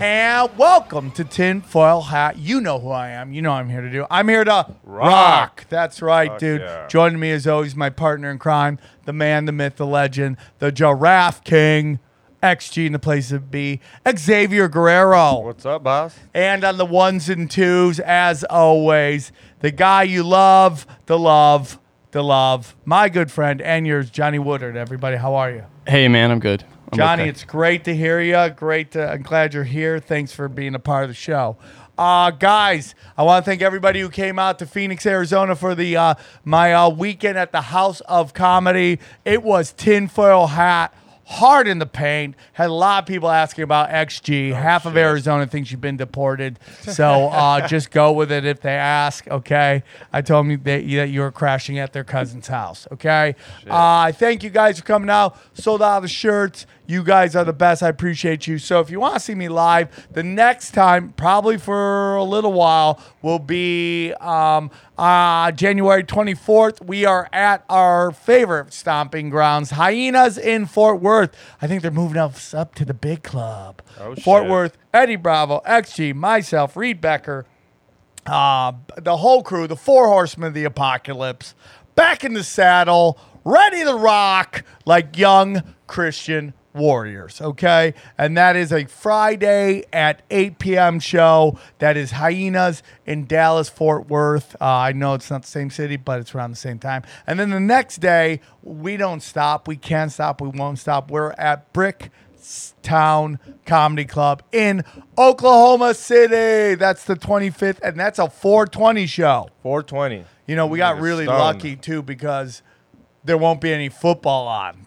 And welcome to Tinfoil Hat. You know who I am. You know what I'm here to do. I'm here to rock. That's right, Fuck dude. yeah. Joining me as always, my partner in crime, the man, the myth, the legend, the Giraffe King, XG in the place to be, Xavier Guerrero. What's up, boss? And on the ones and twos, as always, the guy you love, the love, the love, my good friend and yours, Johnny Woodard. Everybody, how are you? Hey man, I'm good. Johnny, okay. it's great to hear you. Great to, I'm glad you're here. Thanks for being a part of the show. Uh, guys, I want to thank everybody who came out to Phoenix, Arizona for the uh, my uh, weekend at the House of Comedy. It was tinfoil hat, hard in the paint. Had a lot of people asking about XG. Half of Arizona thinks you've been deported, so uh, just go with it if they ask. Okay, I told them that, that you were crashing at their cousin's house. Okay, uh, I thank you guys for coming out. Sold out the shirts. You guys are the best. I appreciate you. So if you want to see me live, the next time, probably for a little while, will be um, uh, January 24th. We are at our favorite stomping grounds, Hyenas in Fort Worth. I think they're moving us up to the big club. Oh, Fort shit. Worth, Eddie Bravo, XG, myself, Reed Becker, uh, the whole crew, the four horsemen of the apocalypse, back in the saddle, ready to rock like young Christian warriors. Okay. And that is a Friday at 8 p.m. show. That is Hyenas in Dallas, Fort Worth. Uh, I know it's not the same city, but it's around the same time. And then the next day, we don't stop. We can't stop. We won't stop. We're at Brick Town Comedy Club in Oklahoma City. That's the 25th, and that's a 420 show. 420. You know, we got really lucky too because there won't be any football on.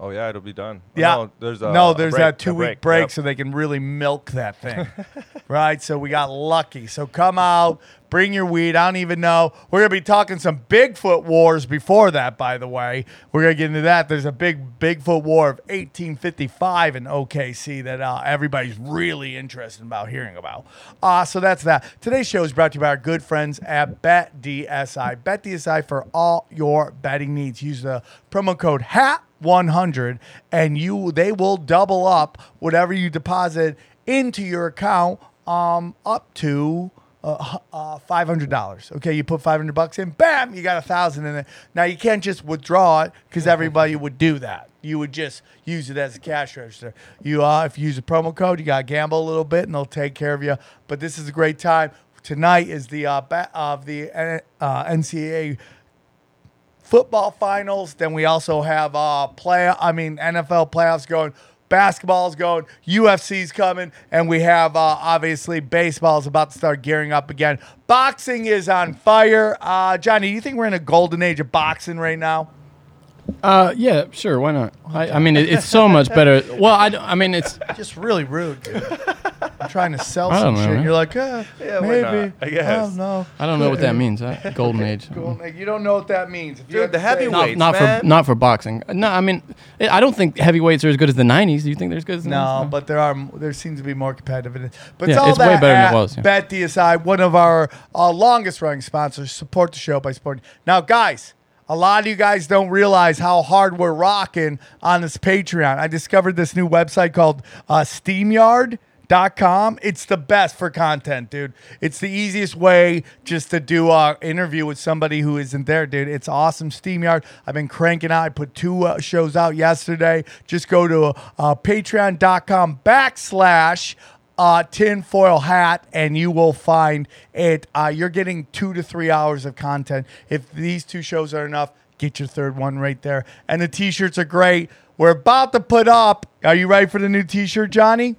Oh yeah, it'll be done. Oh, Yeah. No, there's a no, a there's break, that two week break, Yep. so they can really milk that thing. right? So we got lucky. So come out, bring your weed. I don't even know. We're gonna be talking some Bigfoot wars before that, by the way. We're gonna get into that. There's a big Bigfoot war of 1855 in OKC that uh, everybody's really interested about hearing about. Uh, so that's that. Today's show is brought to you by our good friends at BetDSI. BetDSI for all your betting needs. Use the promo code HAT 100 and you they will double up whatever you deposit into your account um up to uh, uh, five hundred dollars. Okay, you put five hundred bucks in, bam, you got a thousand in it. Now you can't just withdraw it because everybody would do that. You would just use it as a cash register. You uh, if you use a promo code, you got to gamble a little bit, and they'll take care of you. But this is a great time. Tonight is the uh, ba- of the uh, NCAA football finals. Then we also have uh play. I mean NFL playoffs going. Basketball's going. UFC's coming, and we have uh, obviously baseball's about to start gearing up again. Boxing is on fire. Uh, Johnny, do you think we're in a golden age of boxing right now? Uh, yeah, sure. Why not? I, I mean, it, it's so much better. Well, I, I mean, it's Just really rude, dude. I'm trying to sell I some don't know, shit. man. You're like, uh, Yeah, why maybe. not? I guess. I don't know. I don't know what that means. Uh, golden age. Cool. You don't know what that means. If you Dude, had the to say- heavyweight- Not, not man. for not for boxing. No, I mean, I I don't think heavyweights are as good as the '90s. Do you think they're as good as the No, 90s? but there are there seems to be more competitive in it. But Yeah, it's all it's way that better than it at was, yeah. Bet DSI, one of our uh, longest running sponsors, support the show by supporting. Now, guys, a lot of you guys don't realize how hard we're rocking on this Patreon. I discovered this new website called uh, StreamYard.com. It's the best for content, dude. It's the easiest way just to do an interview with somebody who isn't there, dude. It's awesome. SteamYard. I've been cranking out. I put two uh, shows out yesterday. Just go to uh, patreon.com backslash uh, tinfoil hat, and you will find it. Uh, you're getting two to three hours of content. If these two shows are enough, get your third one right there. And the t shirts are great. We're about to put up. Are you ready for the new t shirt, Johnny?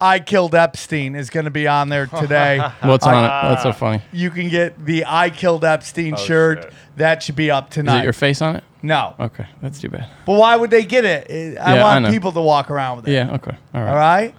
I killed Epstein is going to be on there today. What's on it? That's so funny. you can get the I killed Epstein shirt. shit. That should be up Is tonight. it your face on it? no, Okay, that's too bad. but why would they get it? I Yeah, I want know. people to walk around with it. Yeah. Okay. All right. All right,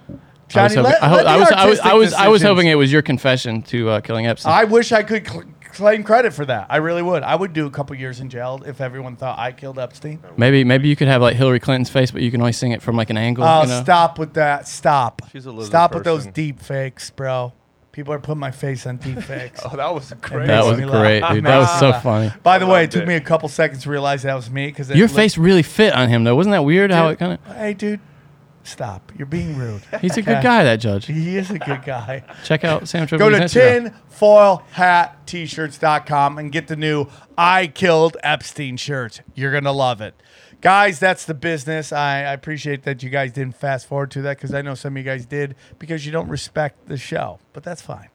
I was Johnny. hoping, let, I, ho- let the I was, I was, I was, I was decisions- hoping it was your confession to uh, killing Epstein. I wish I could cl- claim credit for that. I really would. I would do a couple years in jail if everyone thought I killed Epstein. maybe, maybe you could have like Hillary Clinton's face, but you can only sing it from like an angle. Oh, you know? stop with that. Stop. She's a lizard Stop with those person. deep fakes, bro. People are putting my face on deep fakes. Oh, that was great. That was great, dude. That was so funny. By the way, it took it. me a couple seconds to realize that was me because Your face really fit on him, though. Wasn't that weird? How it kind of? Hey, dude, stop. You're being rude. He's a good guy, that judge. He is a good guy. Check out Sam Go to Instagram. tinfoilhattshirts.com and get the new I Killed Epstein shirt. You're going to love it. Guys, that's the business. I, I appreciate that you guys didn't fast forward to that because I know some of you guys did because you don't respect the show, but that's fine.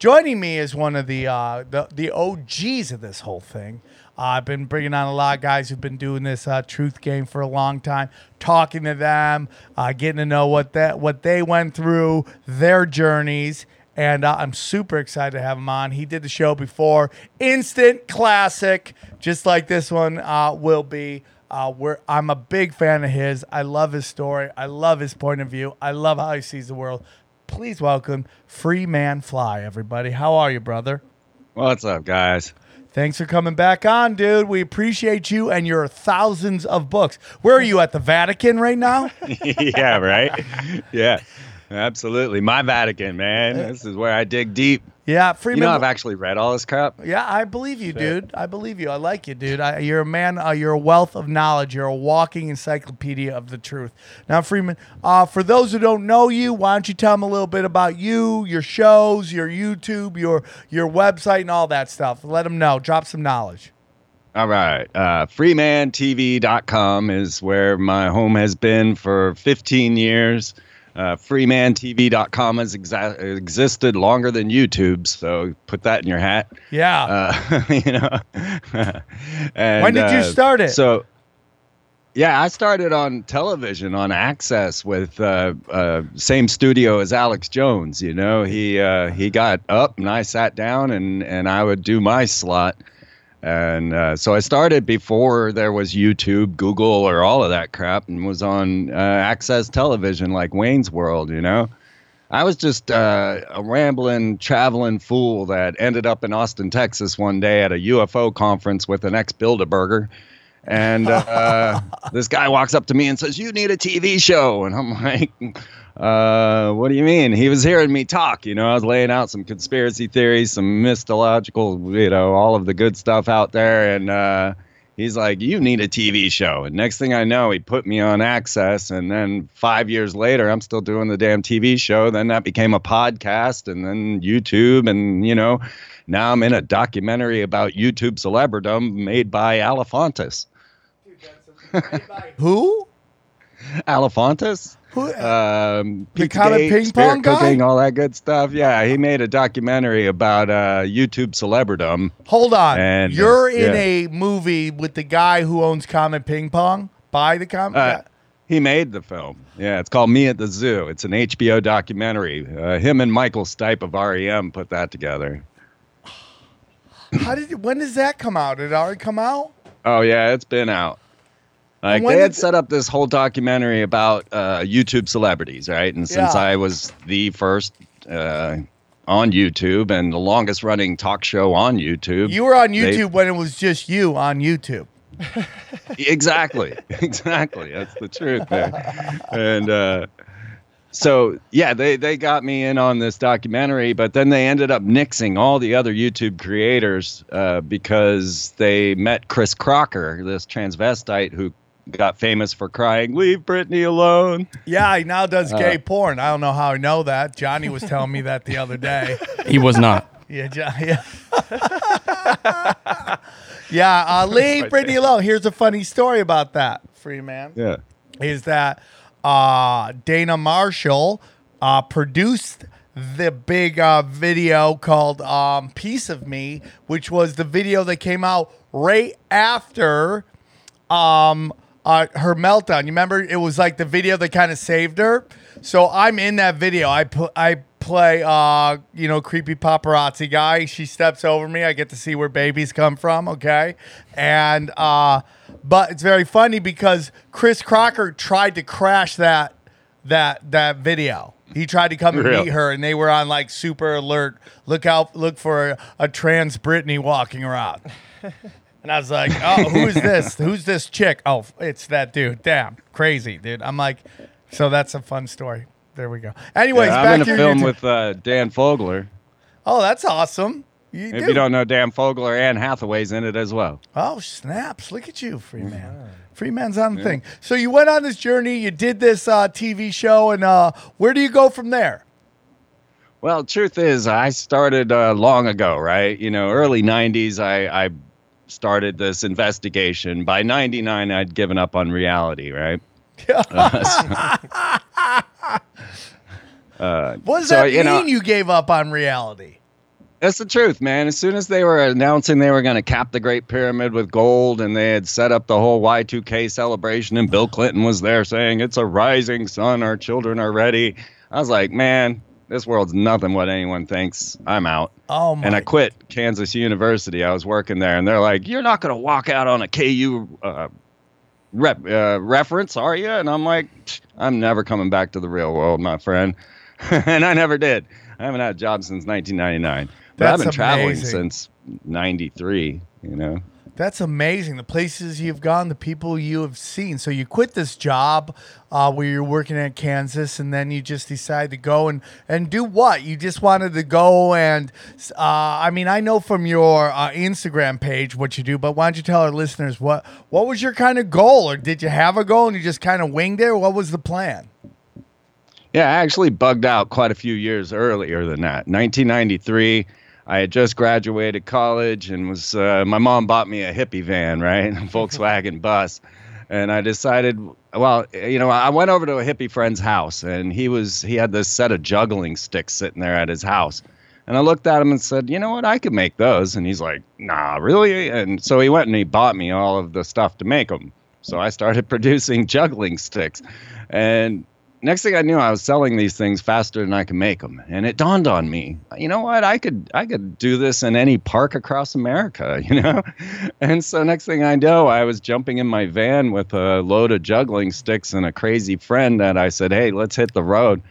Joining me is one of the uh, the, the OGs of this whole thing. Uh, I've been bringing on a lot of guys who've been doing this uh, truth game for a long time, talking to them, uh, getting to know what that what they went through, their journeys, and uh, I'm super excited to have him on. He did the show before, instant classic, just like this one uh, will be. Uh, where I'm a big fan of his. I love his story. I love his point of view. I love how he sees the world. Please welcome Freeman Fly, everybody. How are you, brother? What's up, guys? Thanks for coming back on, dude. We appreciate you and your thousands of books. Where are you at the Vatican right now? yeah, right? Yeah, absolutely. My Vatican, man. This is where I dig deep. Yeah, Freeman. You know, I've actually read all this crap. yeah, I believe you, dude. I believe you. I like you, dude. I, you're a man. Uh, you're a wealth of knowledge. You're a walking encyclopedia of the truth. Now, Freeman, uh, for those who don't know you, why don't you tell them a little bit about you, your shows, your YouTube, your your website, and all that stuff. Let them know. Drop some knowledge. All right. Uh, freemantv.com is where my home has been for 15 years. Uh, freemantv.com has exa- existed longer than YouTube, so put that in your hat. Yeah. Uh, you know. and, When did you uh, start it? So, yeah, I started on television on Access with uh, uh, same studio as Alex Jones. You know, he uh, he got up and I sat down and and I would do my slot. And uh, so I started before there was YouTube, Google, or all of that crap, and was on uh, Access Television like Wayne's World. You know. I was just uh, a rambling, traveling fool that ended up in Austin, Texas one day at a UFO conference with an ex Bilderberger. And uh, this guy walks up to me and says, You need a TV show. And I'm like, uh, What do you mean? He was hearing me talk. You know, I was laying out some conspiracy theories, some mythological, you know, all of the good stuff out there. And uh, he's like, You need a TV show. And next thing I know, he put me on Access. And then five years later, I'm still doing the damn TV show. Then that became a podcast and then YouTube. And, you know, now I'm in a documentary about YouTube celebridom made by Alefantis. Who? Alefantis? Who? Um, The Pizzagate, Comet Ping Pong guy? cooking, all that good stuff. Yeah, he made a documentary about uh, YouTube celebridom. Hold on. And, uh, You're in yeah. a movie with the guy who owns Comet Ping Pong. By the Comet. Uh, he made the film. Yeah, it's called Me at the Zoo. It's an HBO documentary. Uh, him and Michael Stipe of REM put that together. How did? When does that come out? Did it already come out? Oh yeah, it's been out. Like they had set up this whole documentary about uh, YouTube celebrities, right? And since Yeah. I was the first uh, on YouTube and the longest running talk show on YouTube, You were on they- YouTube when it was just you on YouTube. exactly, exactly. That's the truth there. And uh, so, yeah, they they got me in on this documentary, but then they ended up nixing all the other YouTube creators uh, because they met Chris Crocker, this transvestite who got famous for crying, "Leave Britney alone." Yeah, he now Uh, does gay porn. I don't know how I know that. Johnny was telling me that the other day. He was not. Yeah, Johnny. Yeah. yeah, uh, leave Britney alone. Here's a funny story about that, Freeman. Yeah. is that uh, Dana Marshall uh, produced the big uh, video called um, "Piece of Me," which was the video that came out right after um, uh, her meltdown. You remember? It was like the video that kind of saved her. So I'm in that video. I put I play uh you know creepy paparazzi guy. She steps over me. I get to see where babies come from. Okay, and uh, but it's very funny because Chris Crocker tried to crash that that that video. He tried to come and meet her, and they were on like super alert. Look out! Look for a, a trans Britney walking around. And I was like, "Oh, who is this? Who's this chick? Oh, it's that dude. Damn, crazy, dude." I'm like, so that's a fun story. There we go. Anyways, Yeah, I'm in a film YouTube- with uh, Dan Fogler. Oh, that's awesome. You If do. you don't know Dan Fogler, Anne Hathaway's in it as well. Oh, snaps. Look at you, Freeman. Free man's on the thing. So you went on this journey, you did this uh, TV show, and uh, where do you go from there? Well, truth is, I started uh, long ago, right? You know, early '90s. I, I started this investigation. By '99, I'd given up on reality, right? Uh, What does so, that you mean know- you gave up on reality? That's the truth, man. As soon as they were announcing they were going to cap the Great Pyramid with gold and they had set up the whole Y2K celebration, and Bill Clinton was there saying, It's a rising sun, our children are ready. I was like, Man, this world's nothing what anyone thinks. I'm out. Oh, my. And I quit Kansas University. I was working there, and they're like, You're not going to walk out on a KU uh, rep, uh, reference, are you? And I'm like, I'm never coming back to the real world, my friend. and I never did. I haven't had a job since 1999. But I've That's been traveling amazing. since 93, you know? That's amazing. The places you've gone, the people you have seen. So you quit this job uh, where you're working at Kansas, and then you just decide to go and, and do what? You just wanted to go and, uh, I mean, I know from your uh, Instagram page what you do, but why don't you tell our listeners what what was your kind of goal, or did you have a goal and you just kind of winged it? What was the plan? Yeah, I actually bugged out quite a few years earlier than that. 1993, I had just graduated college and was uh, my mom bought me a hippie van, right, a Volkswagen bus, and I decided, well, you know, I went over to a hippie friend's house and he was he had this set of juggling sticks sitting there at his house. And I looked at him and said, "You know what? I could make those." And he's like, "Nah, really?" And so he went and he bought me all of the stuff to make them. So I started producing juggling sticks, and next thing I knew, I was selling these things faster than I could make them, and it dawned on me, you know what? I could I could do this in any park across America, you know. And so next thing I know, I was jumping in my van with a load of juggling sticks and a crazy friend that I said, "Hey, let's hit the road,"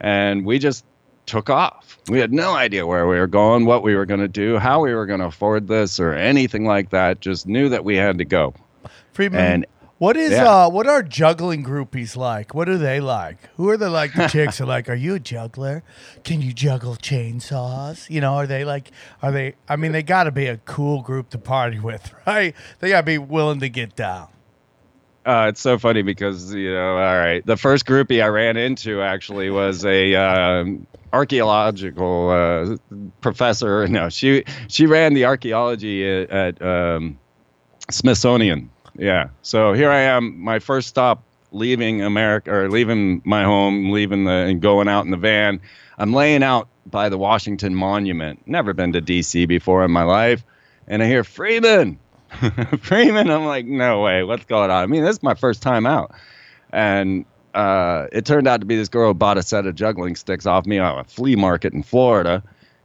and we just took off. We had no idea where we were going, what we were going to do, how we were going to afford this, or anything like that. Just knew that we had to go. Freeman, And- what is yeah. uh what are juggling groupies like? What are they like? Who are the like the chicks are like, are you a juggler? Can you juggle chainsaws? You know, are they like are they I mean they gotta be a cool group to party with, right? They gotta be willing to get down. Uh, it's so funny because you know, all right, the first groupie I ran into actually was a um, archaeological uh, professor. No, she she ran the archaeology at, at um, Smithsonian. Yeah, so here I am, my first stop leaving America or leaving my home, leaving the and going out in the van. I'm laying out by the Washington Monument. Never been to D.C. before in my life, and I hear Freeman. Freeman, I'm like, no way, what's going on? I mean, this is my first time out. And uh, it turned out to be this girl who bought a set of juggling sticks off me on a flea market in Florida.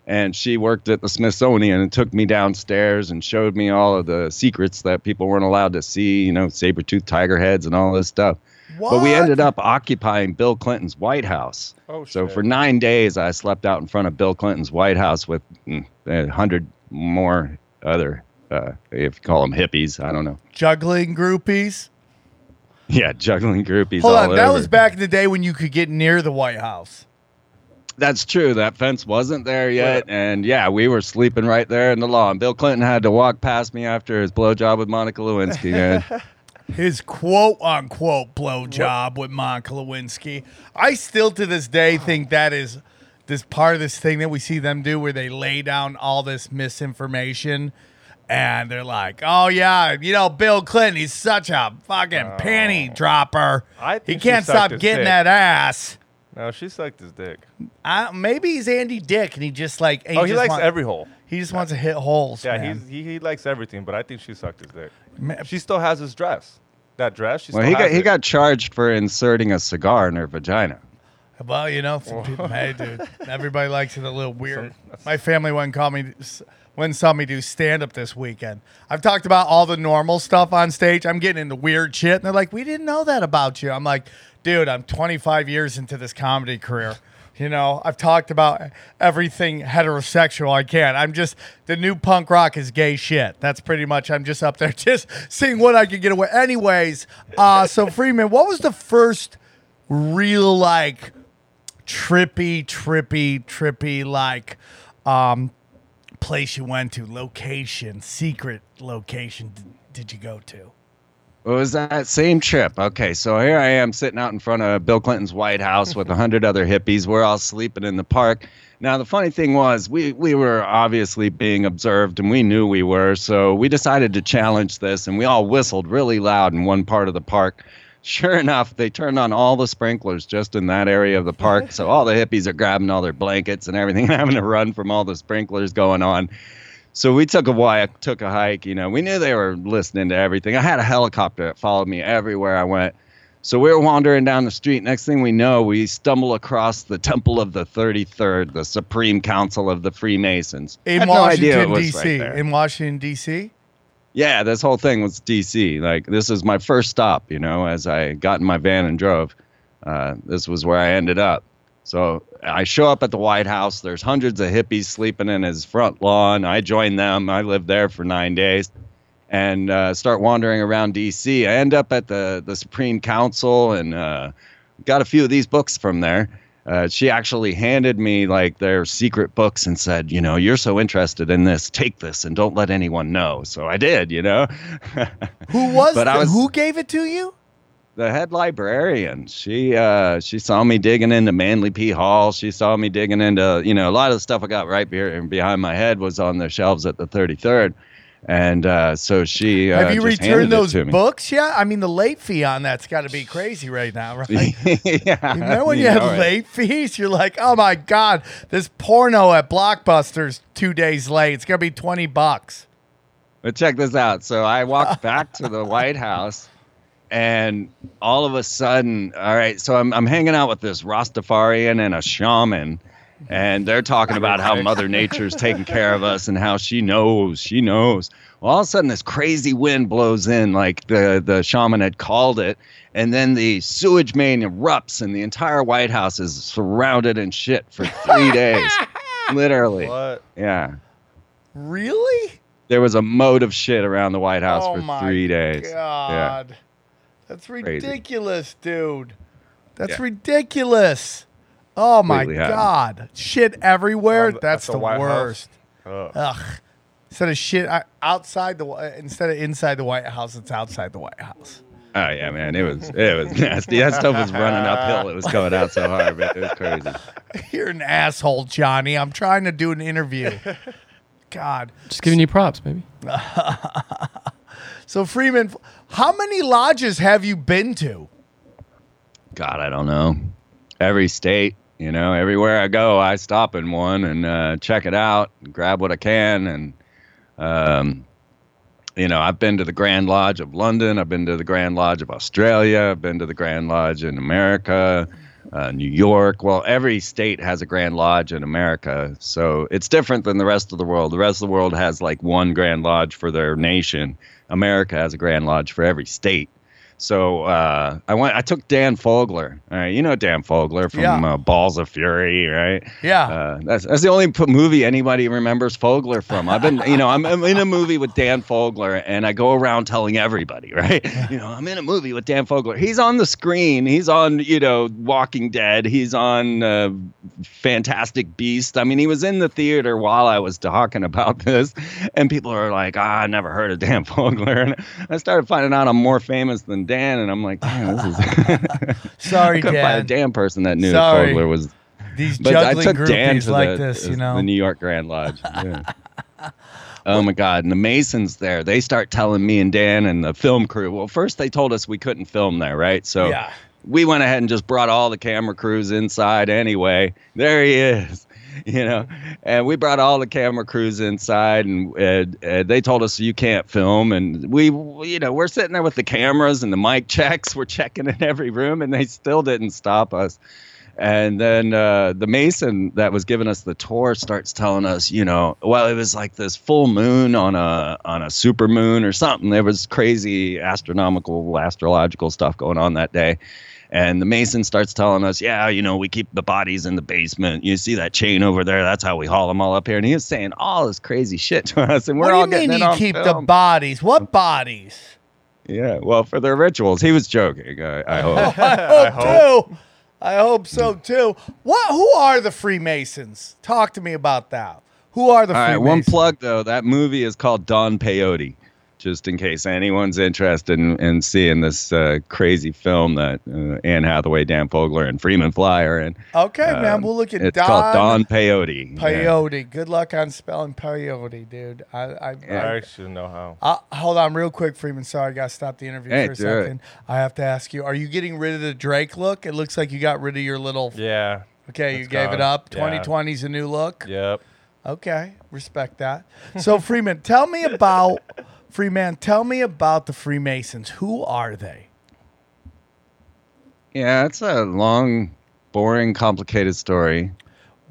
And she worked at the Smithsonian and took me downstairs and showed me all of the secrets that people weren't allowed to see, you know, saber-toothed tiger heads and all this stuff. What? But we ended up occupying Bill Clinton's White House. Oh, So shit. for nine days, I slept out in front of Bill Clinton's White House with mm, a hundred more other, uh, if you call them hippies, I don't know. Juggling groupies. Yeah, juggling groupies Hold on, that over. was back in the day when you could get near the White House. That's true. That fence wasn't there yet, and yeah, we were sleeping right there in the lawn. Bill Clinton had to walk past me after his blowjob with Monica Lewinsky. Man. his quote unquote blowjob with Monica Lewinsky. I still to this day think that is this part of this thing that we see them do where they lay down all this misinformation and they're like, oh, yeah, you know, Bill Clinton, he's such a fucking oh. panty dropper. I he think she can't stop getting dick. that ass. No, she sucked his dick. I, maybe he's Andy Dick and he just like, oh, he just likes want- every hole. He just wants to hit holes. Yeah, man. he's, he he likes everything, but I think she sucked his dick. Ma- She still has his dress. That dress. She well, still he got has he it. got charged for inserting a cigar in her vagina. Well, you know, some people, hey, dude, everybody likes it a little weird. My family wouldn't call me, when saw me do stand up this weekend. I've talked about all the normal stuff on stage. I'm getting into weird shit, and they're like, "We didn't know that about you." I'm like, dude, I'm 25 years into this comedy career. You know, I've talked about everything heterosexual I can. I'm just the new punk rock is gay shit. That's pretty much. I'm just up there just seeing what I can get away. Anyways, uh, so Freeman, what was the first real like trippy, trippy, trippy like um, place you went to? Location, secret location d- did you go to? It was that same trip. Okay, so here I am sitting out in front of Bill Clinton's White House with a hundred other hippies. We're all sleeping in the park. Now the funny thing was, we we were obviously being observed, and we knew we were. So we decided to challenge this, and we all whistled really loud in one part of the park. Sure enough, they turned on all the sprinklers just in that area of the park. So all the hippies are grabbing all their blankets and everything, and having to run from all the sprinklers going on. So we took a walk, took a hike. You know, we knew they were listening to everything. I had a helicopter that followed me everywhere I went. So we were wandering down the street. Next thing we know, we stumble across the Temple of the 33rd, the Supreme Council of the Freemasons. In no Washington was D.C. right in Washington D.C. Yeah, this whole thing was DC. Like this is my first stop, you know, as I got in my van and drove. Uh, this was where I ended up. So I show up at the White House. There's hundreds of hippies sleeping in his front lawn. I join them. I lived there for nine days, and uh, start wandering around DC. I end up at the the Supreme Council and uh, got a few of these books from there. Uh, she actually handed me like their secret books and said, you know, you're so interested in this, take this and don't let anyone know. So I did, you know. Who was, was- who gave it to you? The head librarian she uh she saw me digging into manly p hall she saw me digging into you know a lot of the stuff i got right here behind my head was on the shelves at the 33rd and uh so she uh, Have you returned those books yet? I mean, the late fee on that's got to be crazy right now, right? yeah Remember when you, you know it. late fees? You're like, oh my god, this porno at Blockbuster's two days late. It's gonna be twenty bucks. But check this out. So I walked back to the White House, and all of a sudden, all right. So I'm I'm hanging out with this Rastafarian and a shaman, and they're talking about how Mother Nature's taking care of us and how she knows, she knows. Well, all of a sudden, this crazy wind blows in, like the the shaman had called it, and then the sewage main erupts, and the entire White House is surrounded in shit for three days, literally. What? Yeah. Really? There was a moat of shit around the White House oh for my three days. Yeah. God, that's Crazy. ridiculous, dude. That's Yeah. ridiculous. Oh my Completely happened. god, shit everywhere. The- that's at the, the worst. Ugh. Ugh. Instead of shit outside the Whi- instead of inside the White House, it's outside the White House. Oh yeah, man, it was it was nasty. That stuff was running uphill. It was going out so hard, man. It was crazy. You're an asshole, Johnny. I'm trying to do an interview. God. Just giving you props, baby. So Freeman, how many lodges have you been to? God, I don't know. Every state, you know, everywhere I go, I stop in one and uh, check it out, grab what I can, and um, you know, I've been to the Grand Lodge of London. I've been to the Grand Lodge of Australia. I've been to the Grand Lodge in America, uh, New York. Well, every state has a Grand Lodge in America, so it's different than the rest of the world. The rest of the world has like one Grand Lodge for their nation. America has a Grand Lodge for every state. So uh, I went. I took Dan Fogler. All right, you know Dan Fogler from Yeah. uh, Balls of Fury, right? Yeah. Uh, that's that's the only p- movie anybody remembers Fogler from. I've been, you know, I'm, I'm in a movie with Dan Fogler, and I go around telling everybody, right? You know, I'm in a movie with Dan Fogler. He's on the screen. He's on, you know, Walking Dead. He's on uh, Fantastic Beast. I mean, he was in the theater while I was talking about this, and people are like, ah, I never heard of Dan Fogler, and I started finding out I'm more famous than Dan, and I'm like, damn, this is. Sorry, I couldn't find a damn person that knew Sorry. Fogler was These but I juggling took Dan to like the, this, you know, the. New York Grand Lodge. Yeah. oh my God! And the Masons there, they start telling me and Dan and the film crew. Well, first they told us we couldn't film there, right? So Yeah. we went ahead and just brought all the camera crews inside anyway. There he is. You know, and we brought all the camera crews inside, and they told us you can't film. And we, you know, we're sitting there with the cameras and the mic checks. We're checking in every room, and they still didn't stop us. And then uh, the Mason that was giving us the tour starts telling us, you know, well, it was like this full moon on a on a super moon or something. There was crazy astronomical, astrological stuff going on that day. And the Mason starts telling us, yeah, you know, we keep the bodies in the basement. You see that chain over there? That's how we haul them all up here. And he was saying all this crazy shit to us, and we're what all do you getting mean it you on keep the bodies? What bodies? Yeah, well, for their rituals, he was joking. I, I hope. I hope too. I hope so too. What? Who are the Freemasons? Talk to me about that. Who are the All right, Freemasons? one plug though. That movie is called Don Peyote. Just in case anyone's interested in, in seeing this uh, crazy film that uh, Anne Hathaway, Dan Fogler, and Freeman Fly are in. Okay, man. Um, We'll look at It's Don, called Don Peyote. Yeah. Good luck on spelling peyote, dude. I, I, Yeah. I actually know how. Uh, hold on, real quick, Freeman. Sorry, I got to stop the interview Hey, for a do it. second. I have to ask you: Are you getting rid of the Drake look? It looks like you got rid of your little. Yeah. Okay, you it's gave it up. Yeah. 2020 is a new look. Yep. Okay, respect that. So Freeman, tell me about Freeman. Tell me about the Freemasons. Who are they? Yeah, it's a long, boring, complicated story.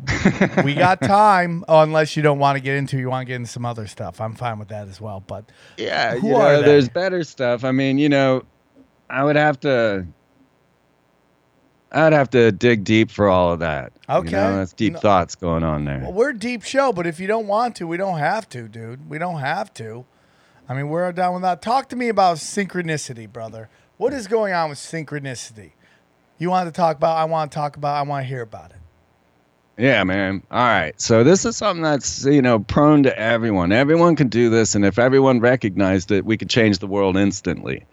We got time. Oh, unless you don't want to get into, you want to get into some other stuff. I'm fine with that as well. But Yeah, Who are know, they? there's better stuff. I mean, you know, I would have to. I'd have to dig deep for all of that. Okay. You know, that's deep No- thoughts going on there. well, we're a deep show. But if you don't want to, we don't have to, dude. We don't have to. I mean, we're down with that. Talk to me about synchronicity, brother. What is going on with synchronicity? You want to talk about? I want to talk about. I want to hear about it. Yeah, man. All right. So this is something that's, you know, prone to everyone. Everyone can do this, and if everyone recognized it, we could change the world instantly.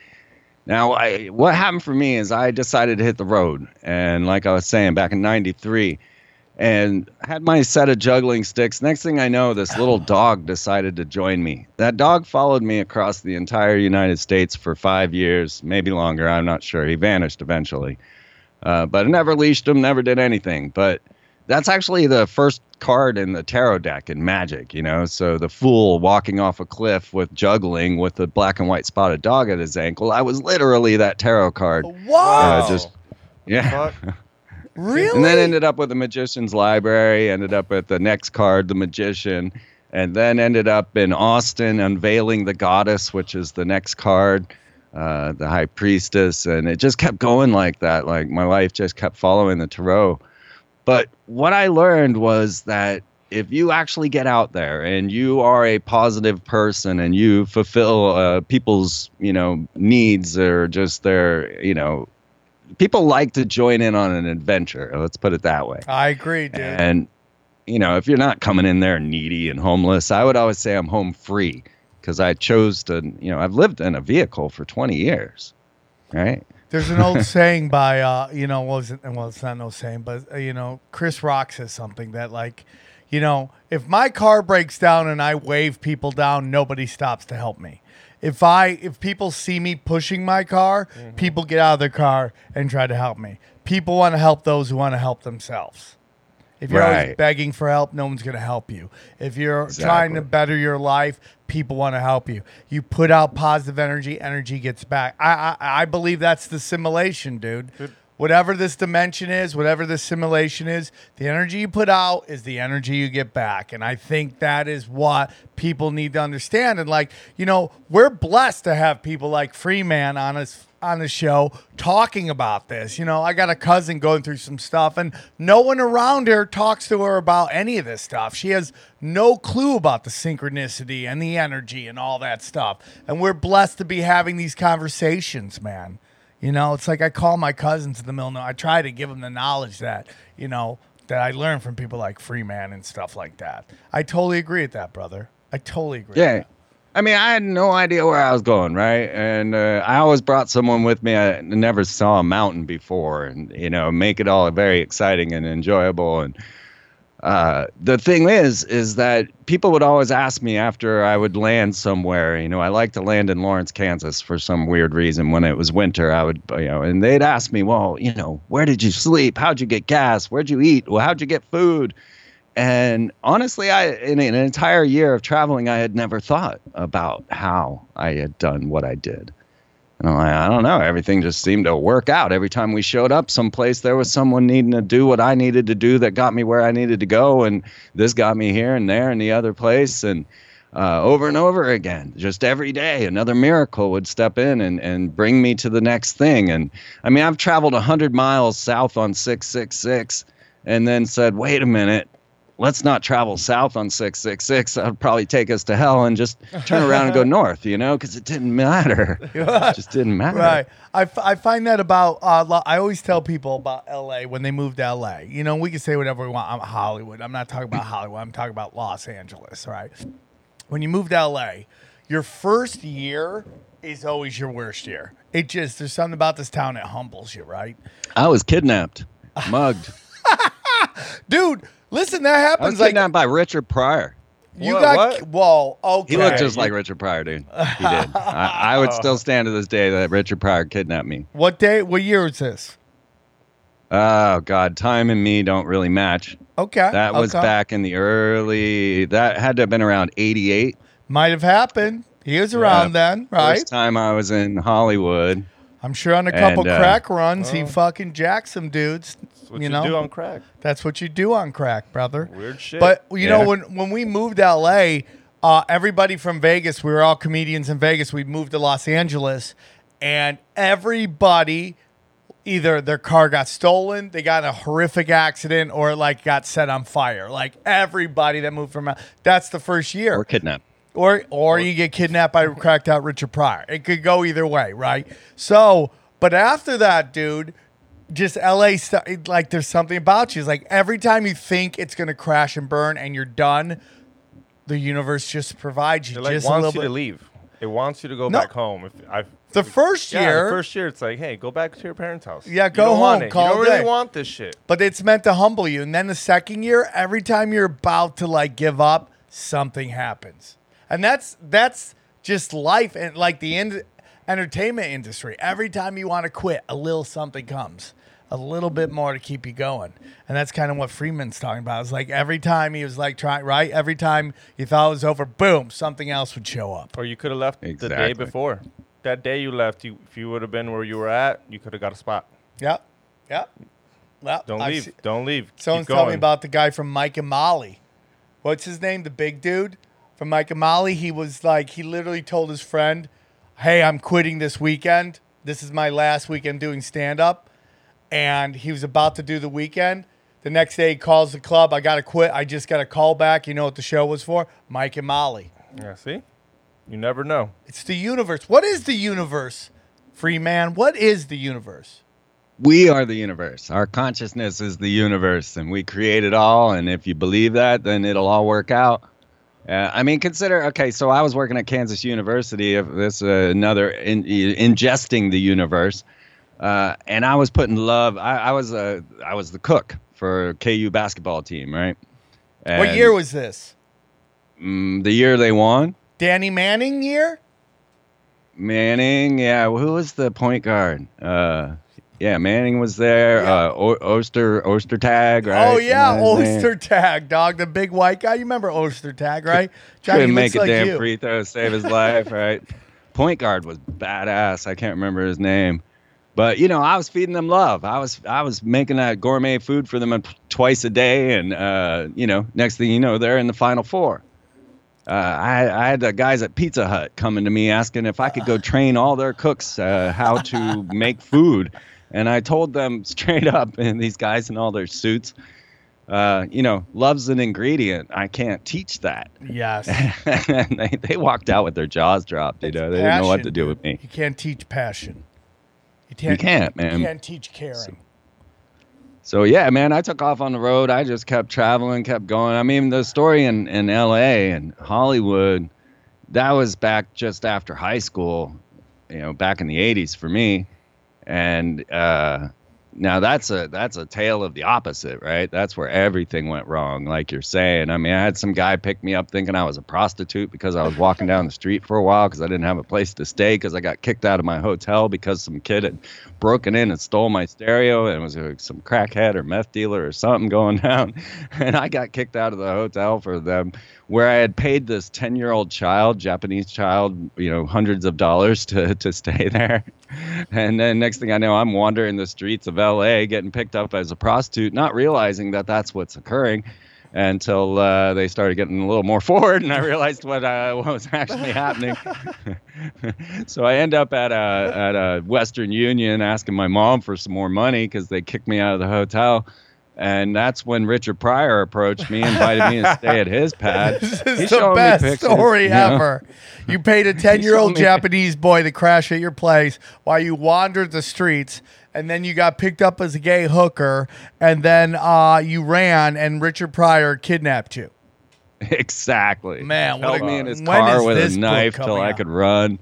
Now, I, what happened for me is I decided to hit the road, and like I was saying, back in '93, and had my set of juggling sticks. Next thing I know, this little dog decided to join me. That dog followed me across the entire United States for five years, maybe longer. I'm not sure. He vanished eventually, uh, but I never leashed him, never did anything. But that's actually the first card in the tarot deck in magic, you know. So the fool walking off a cliff with juggling with a black and white spotted dog at his ankle. I was literally that tarot card. Whoa! Uh, just yeah. Really? And then ended up with the magician's library, ended up with the next card, the magician, and then ended up in Austin unveiling the goddess, which is the next card, uh, the high priestess, and it just kept going like that. Like my life just kept following the tarot. But what I learned was that if you actually get out there and you are a positive person and you fulfill uh, people's you know needs or just their you know people like to join in on an adventure let's put it that way I agree, dude. and you know if you're not coming in there needy and homeless i would always say i'm home free because i chose to you know i've lived in a vehicle for 20 years right There's an old saying by, uh, you know, what was it? Well, it's not no saying, but uh, you know, Chris Rock says something that like, you know, if my car breaks down and I wave people down, nobody stops to help me. If I, if people see me pushing my car, mm-hmm. people get out of their car and try to help me. People want to help those who want to help themselves. If you're always begging for help, no one's going to help you. If you're trying to better your life, people want to help you. You put out positive energy, energy gets back. I I, I believe that's the simulation, dude. Whatever this dimension is, whatever this simulation is, the energy you put out is the energy you get back. And I think that is what people need to understand. And like, you know, we're blessed to have people like Freeman on us on the show talking about this. You know, I got a cousin going through some stuff, and no one around her talks to her about any of this stuff. She has no clue about the synchronicity and the energy and all that stuff. And we're blessed to be having these conversations, man. You know, it's like I call my cousins in the middle. I try to give them the knowledge that, you know, that I learned from people like Freeman and stuff like that. I totally agree with that, brother. I totally agree. with Yeah. I mean, I had no idea where I was going, right? And uh, I always brought someone with me. I never saw a mountain before, and you know, make it all very exciting and enjoyable. And uh, the thing is, is that people would always ask me after I would land somewhere. You know, I like to land in Lawrence, Kansas, for some weird reason. When it was winter, I would, you know, and they'd ask me, "Well, you know, where did you sleep? How'd you get gas? Where'd you eat? Well, how'd you get food?" And honestly, I in an entire year of traveling, I had never thought about how I had done what I did. And I'm like, I don't know. Everything just seemed to work out. Every time we showed up someplace, there was someone needing to do what I needed to do that got me where I needed to go. And this got me here and there and the other place. And uh, over and over again, just every day, another miracle would step in and, and bring me to the next thing. And I mean, I've traveled 100 miles south on 666 and then said, wait a minute, let's not travel south on 666. That would probably take us to hell and just turn around and go north, you know, because it didn't matter. It just didn't matter. Right. I, f- I find that about, uh, I always tell people about LA when they move to LA. You know, we can say whatever we want. I'm Hollywood. I'm not talking about Hollywood. I'm talking about Los Angeles, right? When you move to LA, your first year is always your worst year. It just, there's something about this town that humbles you, right? I was kidnapped, mugged. Dude, listen, that I was happens like kidnapped by Richard Pryor. you What- got, what? whoa, okay. He looked just like Richard Pryor, dude. He did. I, I would still stand to this day that Richard Pryor kidnapped me. what day, what year is this? Oh God, time and me don't really match. Okay. That was okay. back in the early. That had to have been around '88. Might have happened. He was around then, right? First time I was in Hollywood. I'm sure on a couple And, uh, crack runs, he fucking jacked some dudes. That's what you you, know, do on crack. that's what you do on crack, brother. Weird shit. But you know, Yeah. when when we moved to LA, uh, everybody from Vegas, we were all comedians in Vegas. We moved to Los Angeles, and everybody either their car got stolen, they got in a horrific accident, or like got set on fire. Like everybody that moved from that's the first year Or kidnapped. Or or you get kidnapped by cracked out Richard Pryor. It could go either way, right? So, but after that, dude, just LA stuff. Like, there's something about you. It's like every time you think it's gonna crash and burn and you're done, the universe just provides you It like just a wants little you bit. to leave. It wants you to go No. back home. If I The first yeah, year, the first year, it's like, hey, go back to your parents' house. Yeah, go want home, it. call you don't really day. want this shit. but it's meant to humble you. And then the second year, every time you're about to like give up, something happens, and that's that's just life and like the end entertainment industry. Every time you want to quit, a little something comes, a little bit more to keep you going, and that's kind of what Freeman's talking about. It's like every time he was like trying right, every time you thought it was over, boom, something else would show up. Or you could have left the day before. That day you left, you if you would have been where you were at, you could have got a spot. Yep, yep. Well, Don't I've leave. se- Don't leave. Someone's telling me about the guy from Mike and Molly. What's his name? The big dude from Mike and Molly. He was like, he literally told his friend, Hey, I'm quitting this weekend. This is my last weekend doing stand up. And he was about to do the weekend. The next day, he calls the club. I got to quit. I just got a call back. You know what the show was for? Mike and Molly. Yeah, see? You never know. It's the universe. What is the universe, Freeman? What is the universe? We are the universe. Our consciousness is the universe, and we create it all. And if you believe that, then it'll all work out. Uh, I mean, consider okay. So I was working at Kansas University. If this uh, another in, ingesting the universe, uh, and I was putting love. I, I was uh, I was the cook for KU basketball team, right? what year was this? mm, the year they won? Danny Manning year? Manning, yeah. Who was the point guard? Uh, yeah, Manning was there. Yeah. Uh, o- Oster Ostertag, right? Oh yeah, Isn't that his name? Oster Tag, dog, the big white guy. You remember Ostertag, right? Johnny Couldn't make a like damn you. free throw, save his life, right? Point guard was badass. I can't remember his name, but you know, I was feeding them love. I was I was making that gourmet food for them twice a day, and uh, you know, next thing you know, they're in the final four. Uh, I, I had the guys at Pizza Hut coming to me asking if I could go train all their cooks uh, how to make food, and I told them straight up, and these guys in all their suits, uh, you know, love's an ingredient. I can't teach that. Yes, and they, they walked out with their jaws dropped. You know, they didn't know what to passion, do with me. you can't teach passion. You can't, You can't, man. You can't teach caring. So yeah, man, I took off on the road. I just kept traveling, kept going. I mean, the story in in L.A. and Hollywood, that was back just after high school. You know, back in the '80s for me, and uh, now that's a that's a tale of the opposite, right? That's where everything went wrong, like you're saying. I mean, I had some guy pick me up thinking I was a prostitute because I was walking down the street for a while because I didn't have a place to stay because I got kicked out of my hotel because some kid had broken in and stole my stereo and was uh, some crackhead or meth dealer or something going down, and I got kicked out of the hotel for them where I had paid this 10 year old child, Japanese child, you know, hundreds of dollars to, to stay there. And then next thing I know, I'm wandering the streets of LA getting picked up as a prostitute, not realizing that that's what's occurring until uh, they started getting a little more forward and I realized what, uh, what was actually happening. so I end up at a, at a Western Union asking my mom for some more money because they kicked me out of the hotel. And that's when Richard Pryor approached me, invited me to stay at his pad. This is the best pictures, story you know? ever. You paid a 10 year old Japanese boy to crash at your place while you wandered the streets, and then you got picked up as a gay hooker, and then uh, you ran, and Richard Pryor kidnapped you. Exactly. Man, what held me in his car with a knife till coming I could run.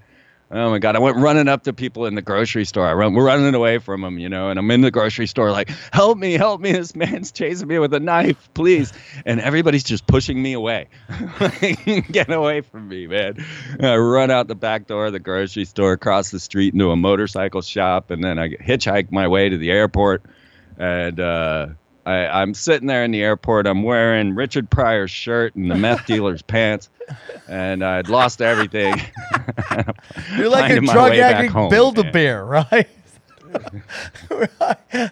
Oh my god! I went running up to people in the grocery store. I run, we're running away from him, you know, and I'm in the grocery store like, "Help me! Help me! This man's chasing me with a knife, please!" And everybody's just pushing me away. Get away from me, man! And I run out the back door of the grocery store, across the street into a motorcycle shop, and then I hitchhike my way to the airport. And uh, I, I'm sitting there in the airport. I'm wearing Richard Pryor's shirt and the meth dealer's pants, and I'd lost everything. You're like a drug addict build a bear, right?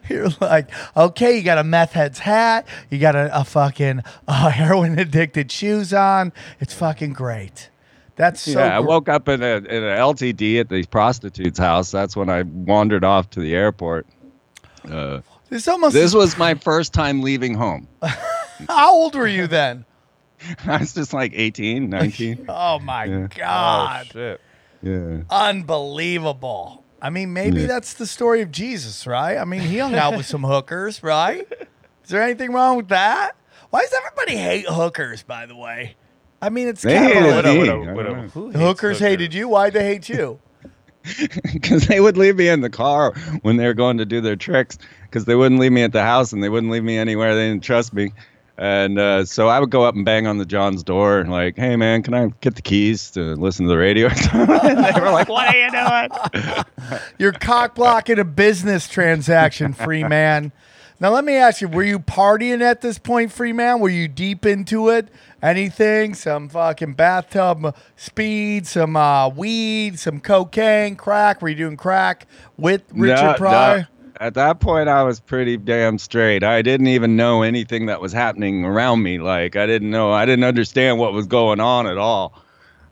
You're like, okay, you got a meth head's hat, you got a, a fucking uh, heroin addicted shoes on. It's fucking great. That's so yeah, I woke up in a in an LTD at the prostitute's house. That's when I wandered off to the airport. Uh, It's almost. this was my first time leaving home. how old were you then? I was just like 18, 19. Oh my Yeah. Oh god, shit. Yeah. unbelievable. I mean, maybe Yeah. that's the story of Jesus, right? I mean, he hung out with some hookers, right? Is there anything wrong with that? Why does everybody hate hookers? By the way, I mean, it's They hated capitalism. me. Widow, I widow, widow. don't know. Who hates Hookers hated you. Why'd they hate you? because they would leave me in the car when they were going to do their tricks because they wouldn't leave me at the house and they wouldn't leave me anywhere. They didn't trust me. And uh, so i would go up and bang on the john's door and like hey man can i get the keys to listen to the radio? And they were like what are you doing? You're cock blocking a business transaction, Freeman. Now let me ask you: Were you partying at this point, Freeman? Were you deep into it? Anything? Some fucking bathtub speed, some uh, weed, some cocaine, crack? Were you doing crack with Richard No, no. At that point, I was pretty damn straight. I didn't even know anything that was happening around me. Like I didn't know, I didn't understand what was going on at all.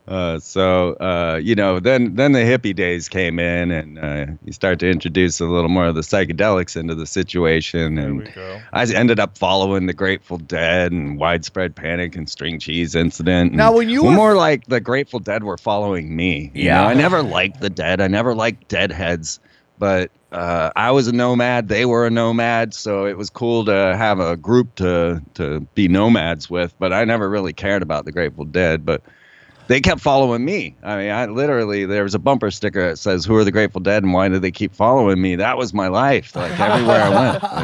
Uh, so uh, you know, then then the hippie days came in, and uh, you start to introduce a little more of the psychedelics into the situation, and. I ended up following the Grateful Dead and Widespread Panic and String Cheese Incident. Now, when you were- more like the Grateful Dead were following me. you Yeah. know? I never liked the Dead. I never liked Deadheads, but uh, I was a nomad. They were a nomad, so it was cool to have a group to to be nomads with. But I never really cared about the Grateful Dead, but. They kept following me. I mean, I literally there was a bumper sticker that says, "Who are the Grateful Dead and why do they keep following me?" That was my life. Like everywhere I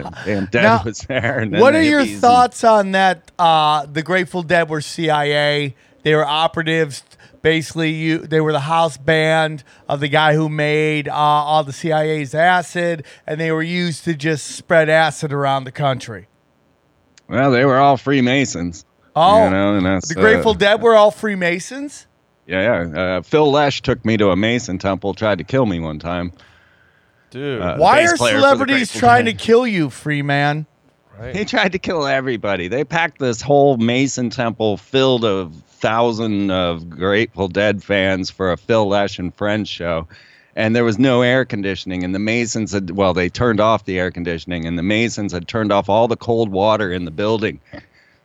went, damn Dead Now, was there. And What the are your hippies and- thoughts on that? Uh, the Grateful Dead were CIA. They were operatives. Basically, you they were the house band of the guy who made uh, all the CIA's acid, and they were used to just spread acid around the country. Well, they were all Freemasons. Oh, you know, and that's, the Grateful uh, Dead were all Freemasons. Yeah, yeah. Uh, Phil Lesh took me to a Mason temple, tried to kill me one time. Dude. Uh, Why are player for the celebrities Grateful trying to kill you, Freeman? right. He tried to kill everybody. They packed this whole Mason temple filled of thousand of Grateful Dead fans for a Phil Lesh and Friends show. And there was no air conditioning, and the Masons had well, they turned off the air conditioning, and the Masons had turned off all the cold water in the building.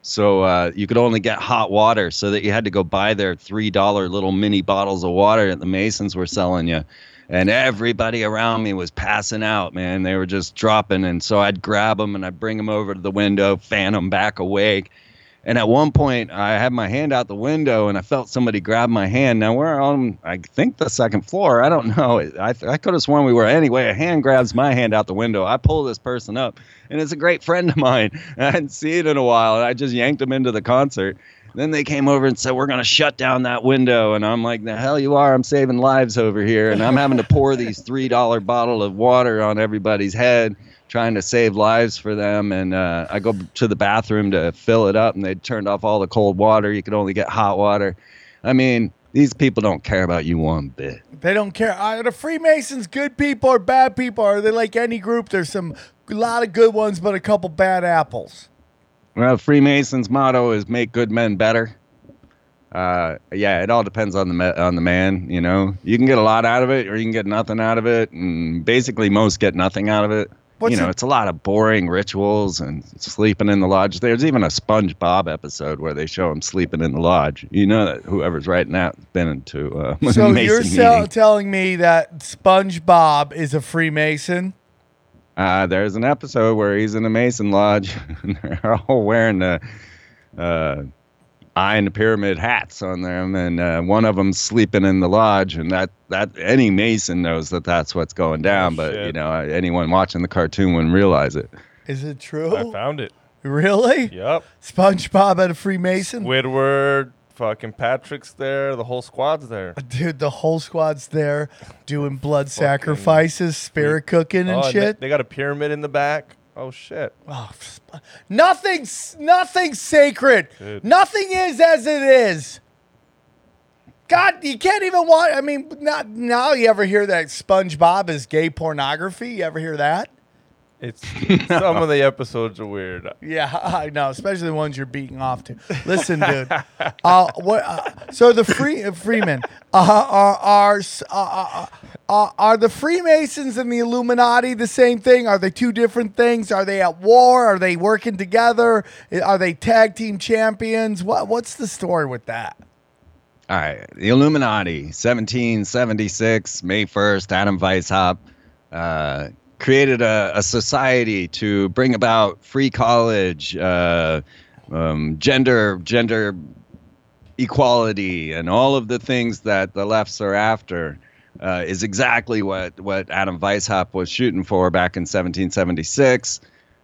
So uh, you could only get hot water, so that you had to go buy their three dollar little mini bottles of water that the Masons were selling you. And everybody around me was passing out, man. They were just dropping, and so I'd grab them and I'd bring them over to the window, fan them back awake, And at one point, I had my hand out the window, and I felt somebody grab my hand. Now we're on, I think, the second floor. I don't know. I, I could have sworn we were. Anyway, a hand grabs my hand out the window. I pull this person up, and it's a great friend of mine. I hadn't seen it in a while, and I just yanked him into the concert. Then they came over and said, We're going to shut down that window. And I'm like, The hell you are. I'm saving lives over here. And I'm having to pour these $3 bottle of water on everybody's head, trying to save lives for them. And uh, I go to the bathroom to fill it up, and they turned off all the cold water. You could only get hot water. I mean, these people don't care about you one bit. They don't care. Are the Freemasons good people or bad people? Are they like any group? There's some a lot of good ones, but a couple bad apples. Well, Freemasons' motto is "Make good men better." Uh, yeah, it all depends on the ma- on the man. You know, you can get a lot out of it, or you can get nothing out of it. And basically, most get nothing out of it. What's you know, it- it's a lot of boring rituals and sleeping in the lodge. There's even a SpongeBob episode where they show him sleeping in the lodge. You know that whoever's writing that has been into uh, So you're sell- telling me that SpongeBob is a Freemason? Uh, there's an episode where he's in a Mason lodge, and they're all wearing the uh, eye in the pyramid hats on them, and uh, one of them's sleeping in the lodge, and that that any Mason knows that that's what's going down, but you know anyone watching the cartoon wouldn't realize it. Is it true? I found it. Really? Yep. SpongeBob at a Freemason? Squidward, fucking Patrick's there. The whole squad's there. Dude, the whole squad's there doing blood sacrifices, spirit cooking and Oh, they- shit. They got a pyramid in the back. Oh shit. Oh, sp- nothing's nothing's sacred. Dude. Nothing is as it is. God, you can't even watch. I mean, not now. You ever hear that SpongeBob is gay pornography? You ever hear that? It's some of the episodes are weird. Yeah, I know, especially the ones you're beating off to. Listen, dude. Uh, what? Uh, so the free uh, Freemen uh, are are uh, uh, uh, are the Freemasons and the Illuminati the same thing? Are they two different things? Are they at war? Are they working together? Are they tag team champions? What What's the story with that? All right, the Illuminati, 1776, May 1st, Adam Weishaupt uh, created a, a society to bring about free college, uh, um, gender gender equality, and all of the things that the lefts are after. Uh, is exactly what, what Adam Weishaupt was shooting for back in 1776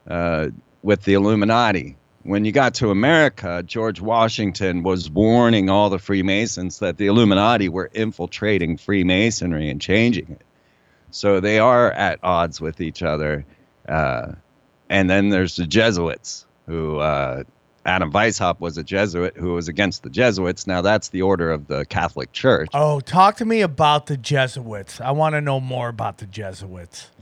uh, with the Illuminati. When you got to America, George Washington was warning all the Freemasons that the Illuminati were infiltrating Freemasonry and changing it. So they are at odds with each other. Uh, and then there's the Jesuits, who uh, Adam Weishaupt was a Jesuit who was against the Jesuits. Now that's the order of the Catholic Church. Oh, talk to me about the Jesuits. I want to know more about the Jesuits.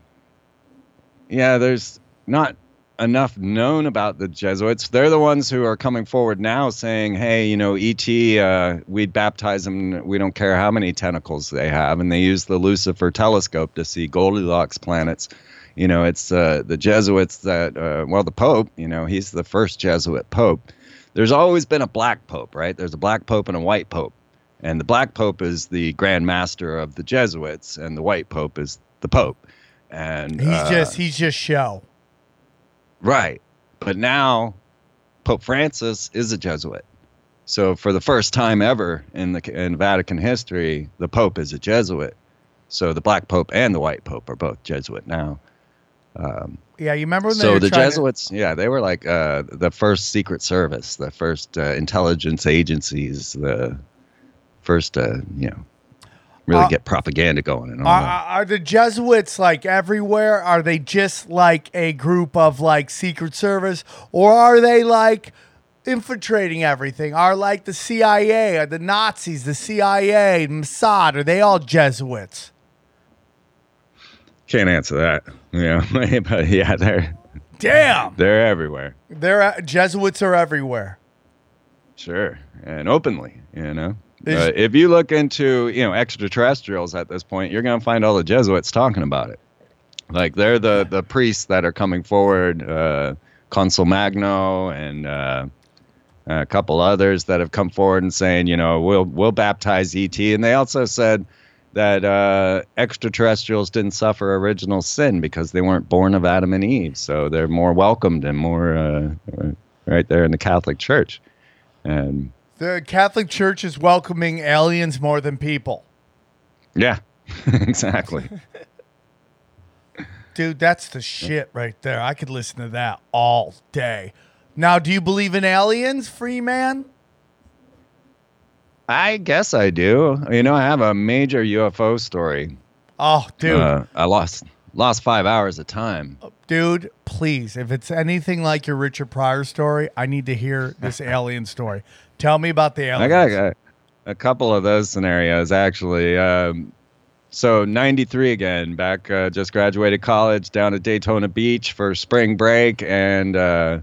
Yeah, there's not enough known about the Jesuits. They're the ones who are coming forward now saying, hey, you know, ET, uh, we'd baptize them. We don't care how many tentacles they have. And they use the Lucifer telescope to see Goldilocks planets. You know, it's uh, the Jesuits that, uh, well, the Pope, you know, he's the first Jesuit Pope. There's always been a black Pope, right? There's a black Pope and a white Pope. And the black Pope is the Grand Master of the Jesuits, and the white Pope is the Pope. And He's uh, just he's just show. Right. But now Pope Francis is a Jesuit. So for the first time ever in the in Vatican history, the Pope is a Jesuit. So the Black Pope and the White Pope are both Jesuit now. Um, Yeah, you remember when so the trying to- Jesuits, yeah, they were like uh, the first Secret Service, the first uh, intelligence agencies, the first, uh, you know, really Uh, get propaganda going and all Are, that. are the Jesuits like everywhere? Are they just like a group of like Secret Service, or are they like infiltrating everything? Are like the CIA, or the Nazis, the CIA, Mossad? Are they all Jesuits? Can't answer that. Yeah, but yeah, they're Damn, they're everywhere. they're Jesuits are everywhere. Sure, and openly, you know. If you look into you know extraterrestrials at this point, you're going to find all the Jesuits talking about it. Like they're the the priests that are coming forward, uh, Consolmagno and uh, a couple others that have come forward and saying, you know, we'll we'll baptize ET, and they also said that uh, extraterrestrials didn't suffer original sin because they weren't born of Adam and Eve, so they're more welcomed and more uh, right there in the Catholic Church, and The Catholic Church is welcoming aliens more than people. yeah, exactly. Dude, that's the shit right there. I could listen to that all day. Now, do you believe in aliens, Freeman? I guess I do. You know, I have a major UFO story. Oh, dude. Uh, I lost lost five hours of time. Dude, please, if it's anything like your Richard Pryor story, I need to hear this alien story. Tell me about the aliens. I got a, a couple of those scenarios actually. Um, so 93 again, back uh, just graduated college down at Daytona Beach for spring break, and uh,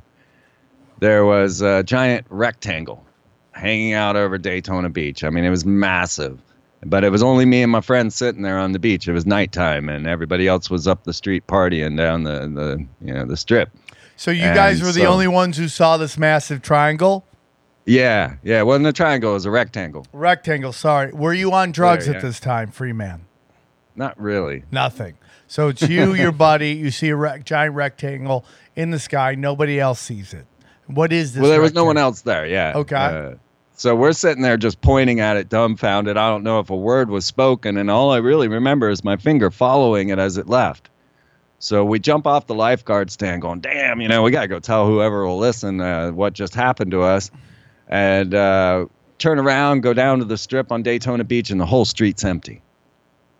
there was a giant rectangle hanging out over Daytona Beach. I mean, it was massive. But it was only me and my friends sitting there on the beach. It was nighttime, and everybody else was up the street partying down the, the you know the strip. So you guys And were the only ones who saw this massive triangle? Yeah, yeah. It wasn't a triangle; it was a rectangle. Rectangle, sorry. Were you on drugs There, at this time, Freeman? Not really. Nothing. So it's you, your buddy. You see a rec- giant rectangle in the sky. Nobody else sees it. What is this? Well, there was no one else there. Yeah. Okay. Uh, so we're sitting there just pointing at it, dumbfounded. I don't know if a word was spoken, and all I really remember is my finger following it as it left. So we jump off the lifeguard stand, going, "Damn, you know, we gotta go tell whoever will listen uh, what just happened to us," and uh, turn around, go down to the strip on Daytona Beach, and the whole street's empty.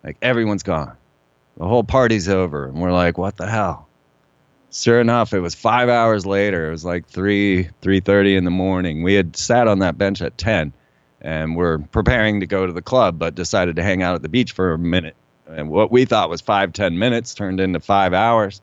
Like everyone's gone. The whole party's over, and we're like, "What the hell?" Sure enough, it was five hours later. It was like three three thirty in the morning. We had sat on that bench at ten, and we're preparing to go to the club, but decided to hang out at the beach for a minute. And what we thought was five ten minutes turned into five hours.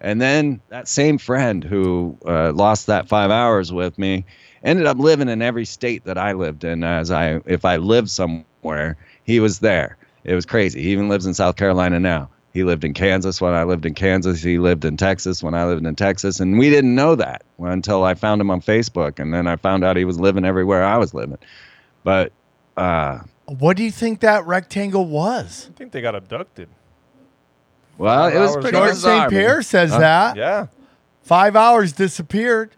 And then that same friend who uh, lost that five hours with me ended up living in every state that I lived in. As I, if I lived somewhere, he was there. It was crazy. He even lives in South Carolina now. He lived in Kansas when I lived in Kansas. He lived in Texas when I lived in Texas. And we didn't know that until I found him on Facebook. And then I found out he was living everywhere I was living. But uh, What do you think that rectangle was? I think they got abducted. well, it was hours pretty. George bizarre, St. Pierre man. says Huh? that. Yeah. Five hours disappeared.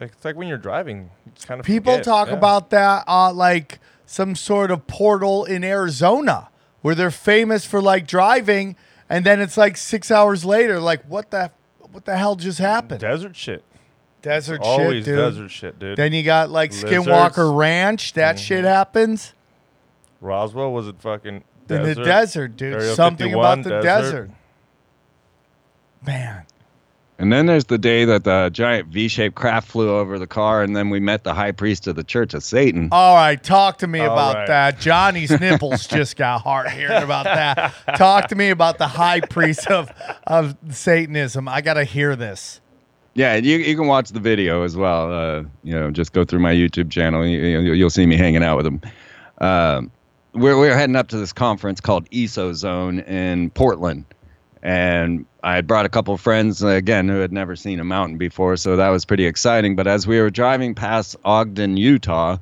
Like, it's like when you're driving. Just kind of People forget. talk Yeah. about that uh, like some sort of portal in Arizona where they're famous for like driving, and then it's like six hours later, like what the what the hell just happened? desert shit. desert Always shit, dude. desert shit, dude. Then you got like Lizards. Skinwalker Ranch. That Mm-hmm. shit happens Roswell was it fucking in the desert? desert, dude. Area Something about the desert. desert. Man, And then there's the day that the giant V-shaped craft flew over the car, and then we met the high priest of the Church of Satan. All right, talk to me All about right. that. Johnny's nipples just got hard hearing about that. Talk to me about the high priest of of Satanism. I gotta hear this. Yeah, you you can watch the video as well. Uh, you know, just go through my YouTube channel. You, you, you'll see me hanging out with him. Um, we're we're heading up to this conference called EsoZone in Portland, and I had brought a couple of friends uh, again who had never seen a mountain before, so that was pretty exciting. But as we were driving past Ogden, Utah,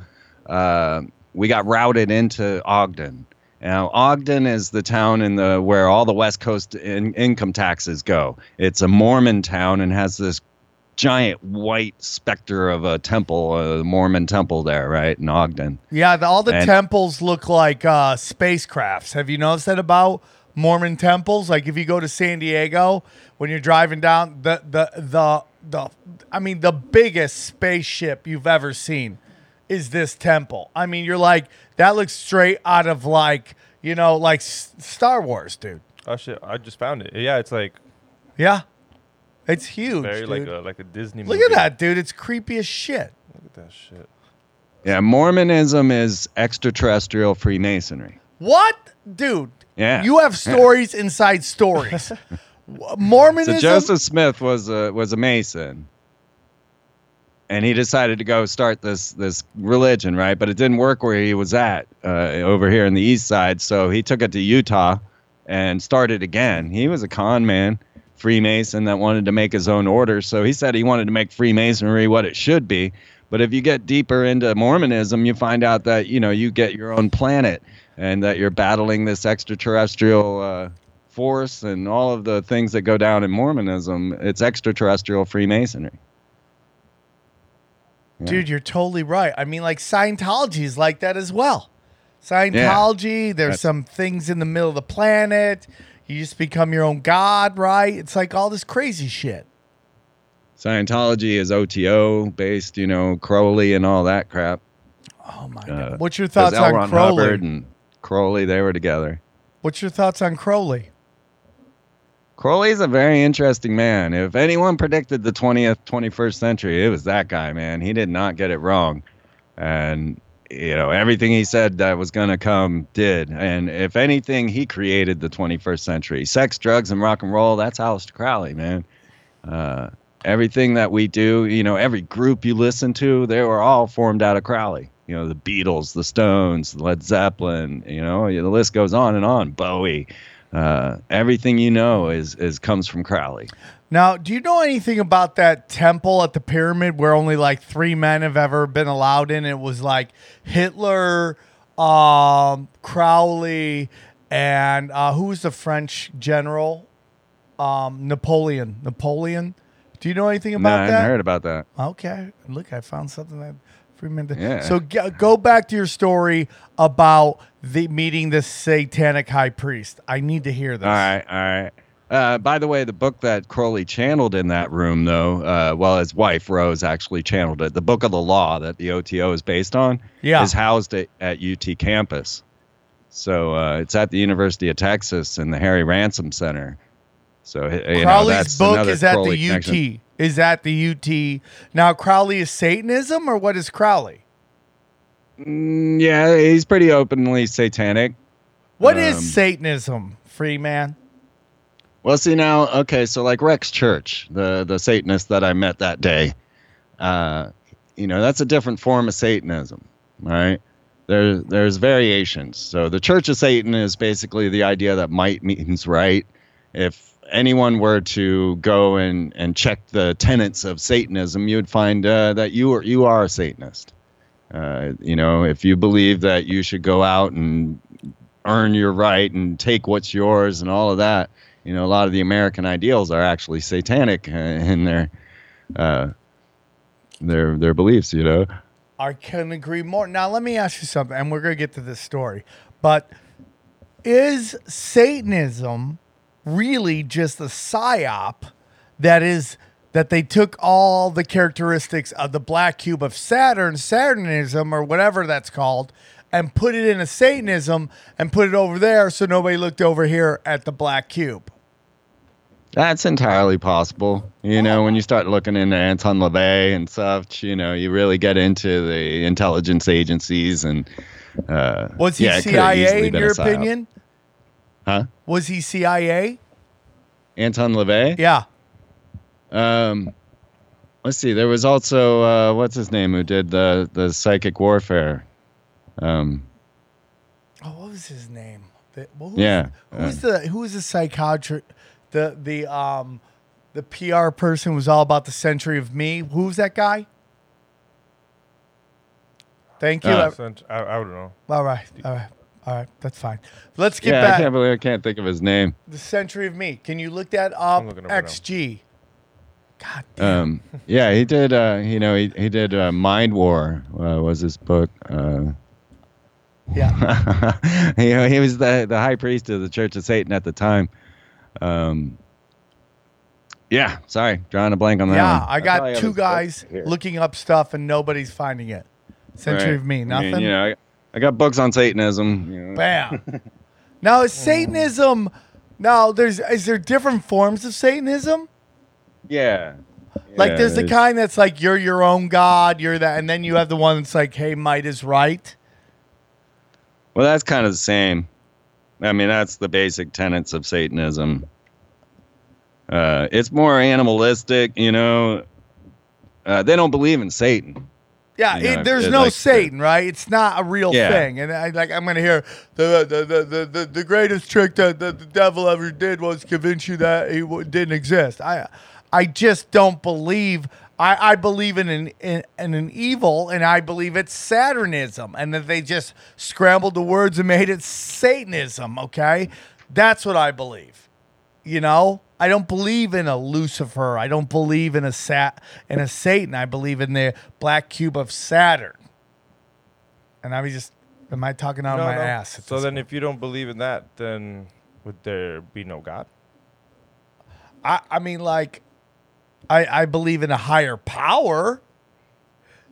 uh, we got routed into Ogden. Now, Ogden is the town in the where all the West Coast in, income taxes go. It's a Mormon town and has this giant white specter of a temple, a Mormon temple there, right in Ogden. Yeah, the, all the And- temples look like uh, spacecrafts. Have you noticed that about Mormon temples? Like if you go to San Diego, when you're driving down the the the the, I mean the biggest spaceship you've ever seen is this temple. I mean, you're like that looks straight out of like you know like S- Star Wars, dude. Oh shit! I just found it. Yeah, it's like Yeah, it's huge, very dude. like a like a Disney. Look movie. at that, dude. It's creepy as shit. Look at that shit. Yeah, Mormonism is extraterrestrial Freemasonry. What, dude? Yeah. You have stories inside stories. Mormonism. So Joseph Smith was a was a Mason, and he decided to go start this this religion, right? But it didn't work where he was at uh, over here in the East Side. So he took it to Utah and started again. He was a con man, Freemason that wanted to make his own order. So he said he wanted to make Freemasonry what it should be. But if you get deeper into Mormonism, you find out that you know you get your own planet and that you're battling this extraterrestrial. Uh, force and all of the things that go down in Mormonism, it's extraterrestrial Freemasonry. Dude, you're totally right. I mean, like Scientology is like that as well. Scientology, there's That's- some things in the middle of the planet. You just become your own god, right? It's like all this crazy shit. Scientology is OTO based, you know, Crowley and all that crap. Oh my Uh, god. What's your thoughts on Crowley? And Crowley, they were together. What's your thoughts on Crowley? Crowley's a very interesting man. If anyone predicted the 20th, 21st century, it was that guy, man. He did not get it wrong. And, you know, everything he said that was going to come did. And if anything, he created the 21st century. Sex, drugs, and rock and roll, that's Aleister Crowley, man. Uh, everything that we do, you know, every group you listen to, they were all formed out of Crowley. You know, the Beatles, the Stones, Led Zeppelin, you know, the list goes on and on. Bowie. Uh, everything you know is is comes from Crowley. Now, do you know anything about that temple at the pyramid where only like three men have ever been allowed in? It was like Hitler, um, Crowley, and uh, who was the French general? Um, Napoleon. Napoleon. Do you know anything No, about I that? hadn't heard about that. Okay, look, I found something that Did. Yeah. So g- go back to your story about the meeting the satanic high priest. I need to hear this. All right, all right. Uh, by the way, the book that Crowley channeled in that room, though, uh, well, his wife Rose actually channeled it. The Book of the Law that the OTO is based on, Yeah. is housed at, at UT campus. So uh, it's at the University of Texas in the Harry Ransom Center. So you know, Crowley's that's book is at Crowley the UT. connection. Is at the UT. Now Crowley is Satanism or what is Crowley? Mm, yeah, he's pretty openly satanic. What is Um, Satanism, Freeman? Well, see now, okay, so like Rex Church, the the Satanist that I met that day, uh, you know, that's a different form of Satanism, right? There, there's variations. So the Church of Satan is basically the idea that might means right. If anyone were to go and, and check the tenets of Satanism, you would find uh, that you are you are a Satanist. Uh, you know, if you believe that you should go out and earn your right and take what's yours and all of that, you know, a lot of the American ideals are actually satanic in their uh, their their beliefs. You know. I couldn't agree more. Now let me ask you something, and we're gonna get to this story. But is Satanism really just a psyop that is that they took all the characteristics of the black cube of Saturn, Saturnism, or whatever that's called, and put it in a Satanism and put it over there so nobody looked over here at the black cube? That's entirely possible. You know, when you start looking into Anton LaVey and such, you know, you really get into the intelligence agencies and. Uh, Was he yeah, it could have CIA in your opinion? psyop. Opinion? Huh? Was he CIA? Anton LaVey? Yeah. Um, let's see. There was also uh, what's his name who did the the psychic warfare. Um, Oh, what was his name? The, well, who's, Yeah, Who's the who was the psychiatrist? The the um the PR person was all about the century of me. Who's that guy? Thank you. Uh, Cent- I, I don't know. all right, all right, all right. That's fine. Let's get yeah, I can't believe I can't think of his name. the century of me. Can you look that up? looking it up. XG. God damn. Um, yeah, he did. Uh, you know, he he did uh, Mind War uh, was his book. Uh, yeah. you know, he was the the high priest of the Church of Satan at the time. Um, yeah, sorry, drawing a blank on that. Yeah, one. I got have two guys looking up stuff and nobody's finding it. Century Right. of me, I nothing. mean, you know, I, I got books on Satanism. You know. Bam. now is Satanism now there's is there different forms of Satanism? Yeah. Like Yeah, there's the kind that's like you're your own god, you're that and then you have the one that's like, hey, might is right. Well, that's kind of the same. I mean, that's the basic tenets of Satanism. Uh, it's more animalistic, you know. Uh, they don't believe in Satan. Yeah, You know, it, there's it no like- Satan, right? It's not a real Yeah. thing. And I like I'm gonna hear the the, the, the, the, greatest trick that the, the devil ever did was convince you that he w- didn't exist. I I just don't believe. I, I believe in an in, in an evil, and I believe it's Saturnism, and that they just scrambled the words and made it Satanism. Okay, that's what I believe. You know, I don't believe in a Lucifer. I don't believe in a sat in a Satan. I believe in the black cube of Saturn. And I was just, am I talking out No, of my no. ass? So then, point? if you don't believe in that, then would there be no God? I, I mean, like, I, I believe in a higher power.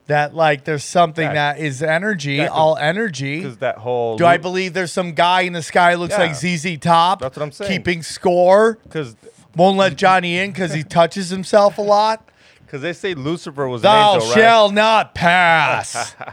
That like there's something Yeah. that is energy, 'cause- all energy. Because that whole Do I believe there's some guy in the sky who looks Yeah. like ZZ Top? That's what I'm saying. Keeping score. Because Won't let Johnny in because he touches himself a lot. because they say Lucifer was an Thou angel, right? shall not pass.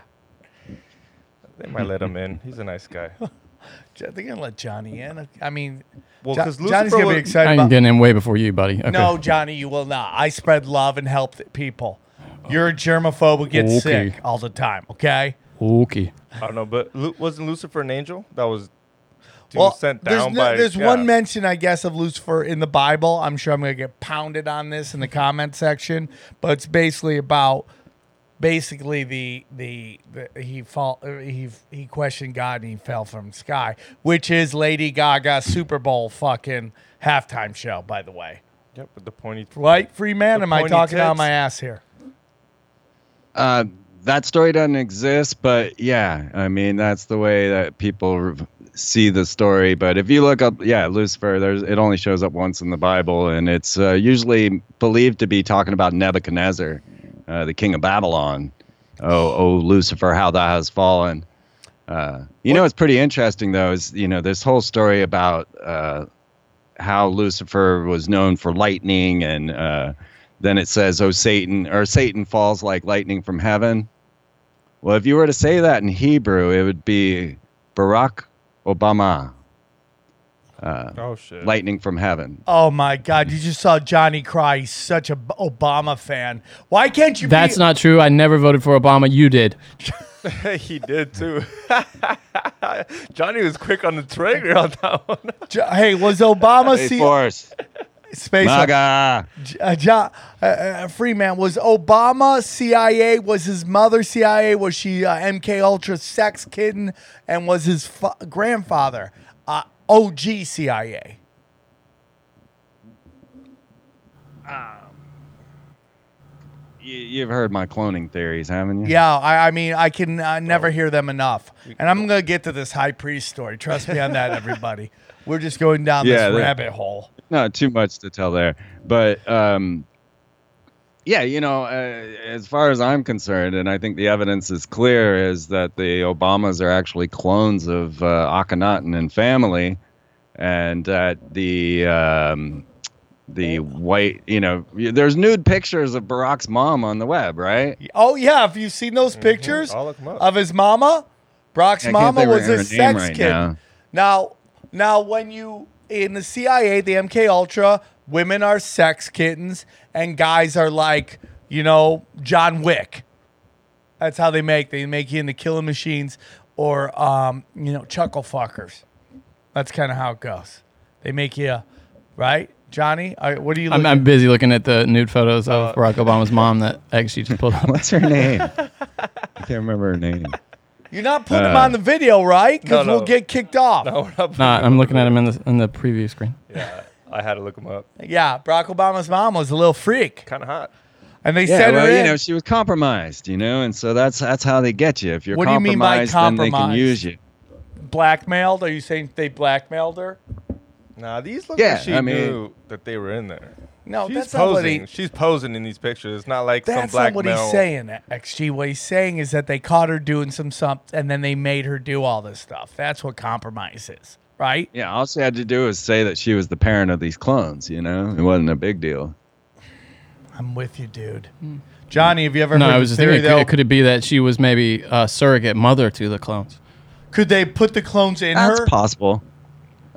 They might let him in. He's a nice guy. They're gonna let Johnny in. I mean, Well, Jo- Johnny's gonna be excited I'm about. getting in way before you, buddy. Okay. No, Johnny, you will not. I spread love and help th- people. You're a germaphobe who gets Okay. sick all the time. Okay. Okay. I don't know, but Lu- wasn't Lucifer an angel that was, he Well, was sent there's, down no- by? there's yeah. one mention, I guess, of Lucifer in the Bible. I'm sure I'm going to get pounded on this in the comment section, but it's basically about basically the the, the he fall uh, he he questioned God and he fell from the sky, which is Lady Gaga Super Bowl fucking halftime show, by the way. Yep, with the pointy. Right, Freeman? Am I pointy talking out of my ass here? Uh, that story doesn't exist, but yeah, I mean that's the way that people r- see the story. But if you look up, yeah, Lucifer, there's it only shows up once in the Bible, and it's uh, usually believed to be talking about Nebuchadnezzar, uh, the king of Babylon. Oh, oh, Lucifer, how thou hast fallen. Uh, you know, it's pretty interesting though. Is you know this whole story about uh, how Lucifer was known for lightning, and uh, then it says, "Oh, Satan," or Satan falls like lightning from heaven. Well, if you were to say that in Hebrew, it would be Barack Obama, uh, Oh shit! lightning from heaven. Oh my God! You just saw Johnny cry. He's such a B- Obama fan. Why can't you? That's be- not true. I never voted for Obama. You did. he did too. Johnny was quick on the trigger on that one. Jo- Hey, was Obama Space C- Force, space? MAGA. uh, Jo- uh, uh, Freeman was Obama CIA? Was his mother CIA? Was she uh, MK Ultra sex kitten? And was his fa- grandfather uh, OG CIA? You, you've heard my cloning theories, haven't you? Yeah, I, I mean, I can uh, never hear them enough. And I'm gonna get to this high priest story. Trust me on that, everybody. We're just going down Yeah, this rabbit hole. Not too much to tell there but um yeah you know uh, as far as i'm concerned and i think the evidence is clear is that the obamas are actually clones of uh, akhenaten and family and that the um the white you know there's nude pictures of barack's mom on the web right Oh yeah, have you seen those pictures I'll look 'em up. of his mama? Brock's mama was a sex right kid. now. Now, now when you in the CIA, the MK Ultra, women are sex kittens and guys are like, you know, John Wick. That's how they make. They make you into killing machines or um, you know, chuckle fuckers. That's kind of how it goes. They make you right? Johnny, Are- what are you I'm, I'm busy looking at the nude photos Uh, of Barack Obama's mom that actually just pulled up. what's her name i can't remember her name You're not putting them Uh, on the video, right? Because No, no. we'll get kicked off. No, we're not- Nah, I'm looking at him in the in the preview screen. Yeah, I had to look him up. Yeah, Barack Obama's mom was a little freak, Kind of hot. and they yeah sent well her you know she was compromised you know and so that's that's how they get you if you're What do you mean by compromised then they can compromised? use you blackmailed? Are you saying they blackmailed her? Nah, these look Yeah, like she I mean- knew that they were in there. No, She's that's not what posing. he. She's posing in these pictures. It's not like That's some not what blackmail. he's saying, XG. What he's saying is that they caught her doing some something, and then they made her do all this stuff. That's what compromise is, right? Yeah, all she had to do was say that she was the parent of these clones. You know, it wasn't a big deal. I'm with you, dude. Hmm. Johnny, have you ever No, heard I the was just theory thinking, though? could, could it be that she was maybe a surrogate mother to the clones? Could they put the clones in her? That's her? possible.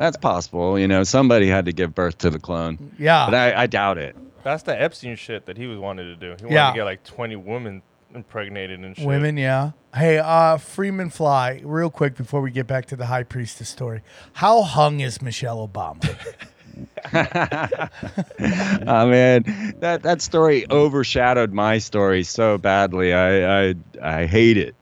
That's possible. You know, somebody had to give birth to the clone, yeah. but I, I doubt it. That's the Epstein shit that he was wanted to do. He wanted Yeah. to get like 20 women impregnated and shit. Women, yeah. Hey, uh, Freeman Fly, real quick before we get back to the high priestess story. How hung is Michelle Obama? I mean, that that story overshadowed my story so badly. I I I hate it.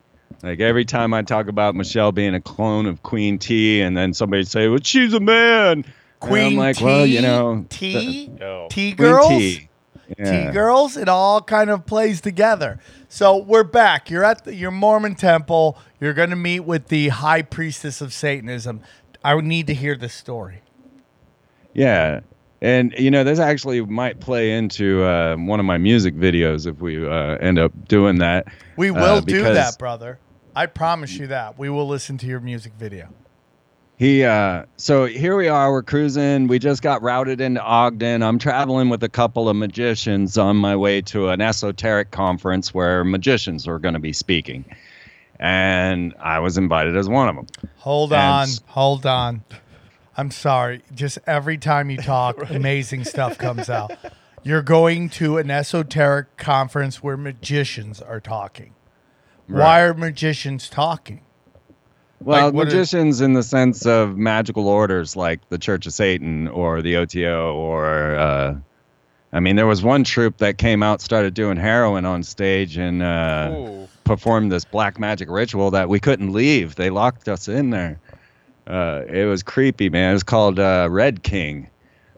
Like every time I talk about Michelle being a clone of Queen T, and then somebody say, "Well, she's a man," Queen I'm Queen like, T, well, you know, T, Yo. T girls, T. T girls. It all kind of plays together. So we're back. You're at the, your Mormon temple. You're going to meet with the high priestess of Satanism. I would need to hear this story. Yeah. And you know, this actually might play into uh, one of my music videos if we uh, end up doing that. We uh, will do that, brother. I promise you that. We will listen to your music video. He uh so here we are, we're cruising. We just got routed into Ogden. I'm traveling with a couple of magicians on my way to an esoteric conference where magicians are going to be speaking. And I was invited as one of them. Hold And on. s- Hold on. I'm sorry. Just every time you talk, amazing stuff comes out. You're going to an esoteric conference where magicians are talking. Why are magicians talking? Well, Like, what are- magicians in the sense of magical orders like the Church of Satan or the OTO or uh I mean there was one troupe that came out started doing heroin on stage and uh performed this black magic ritual that we couldn't leave. They locked us in there. Uh, it was creepy, man. It was called uh, Red King.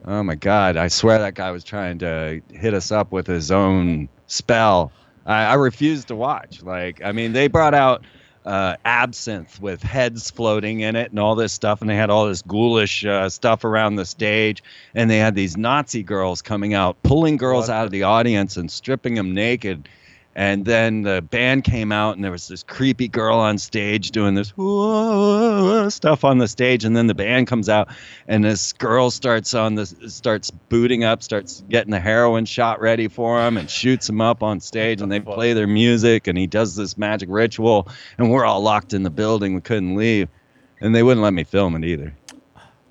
Oh my God! I swear that guy was trying to hit us up with his own spell. I, I refused to watch. Like, I mean, they brought out uh, absinthe with heads floating in it and all this stuff, and they had all this ghoulish uh, stuff around the stage, and they had these Nazi girls coming out, pulling girls out of the audience and stripping them naked. And then the band came out, and there was this creepy girl on stage doing this stuff on the stage. And then the band comes out, and this girl starts on this, starts booting up, starts getting the heroin shot ready for him, and shoots him up on stage. And they play their music, and he does this magic ritual, and we're all locked in the building. We couldn't leave, and they wouldn't let me film it either.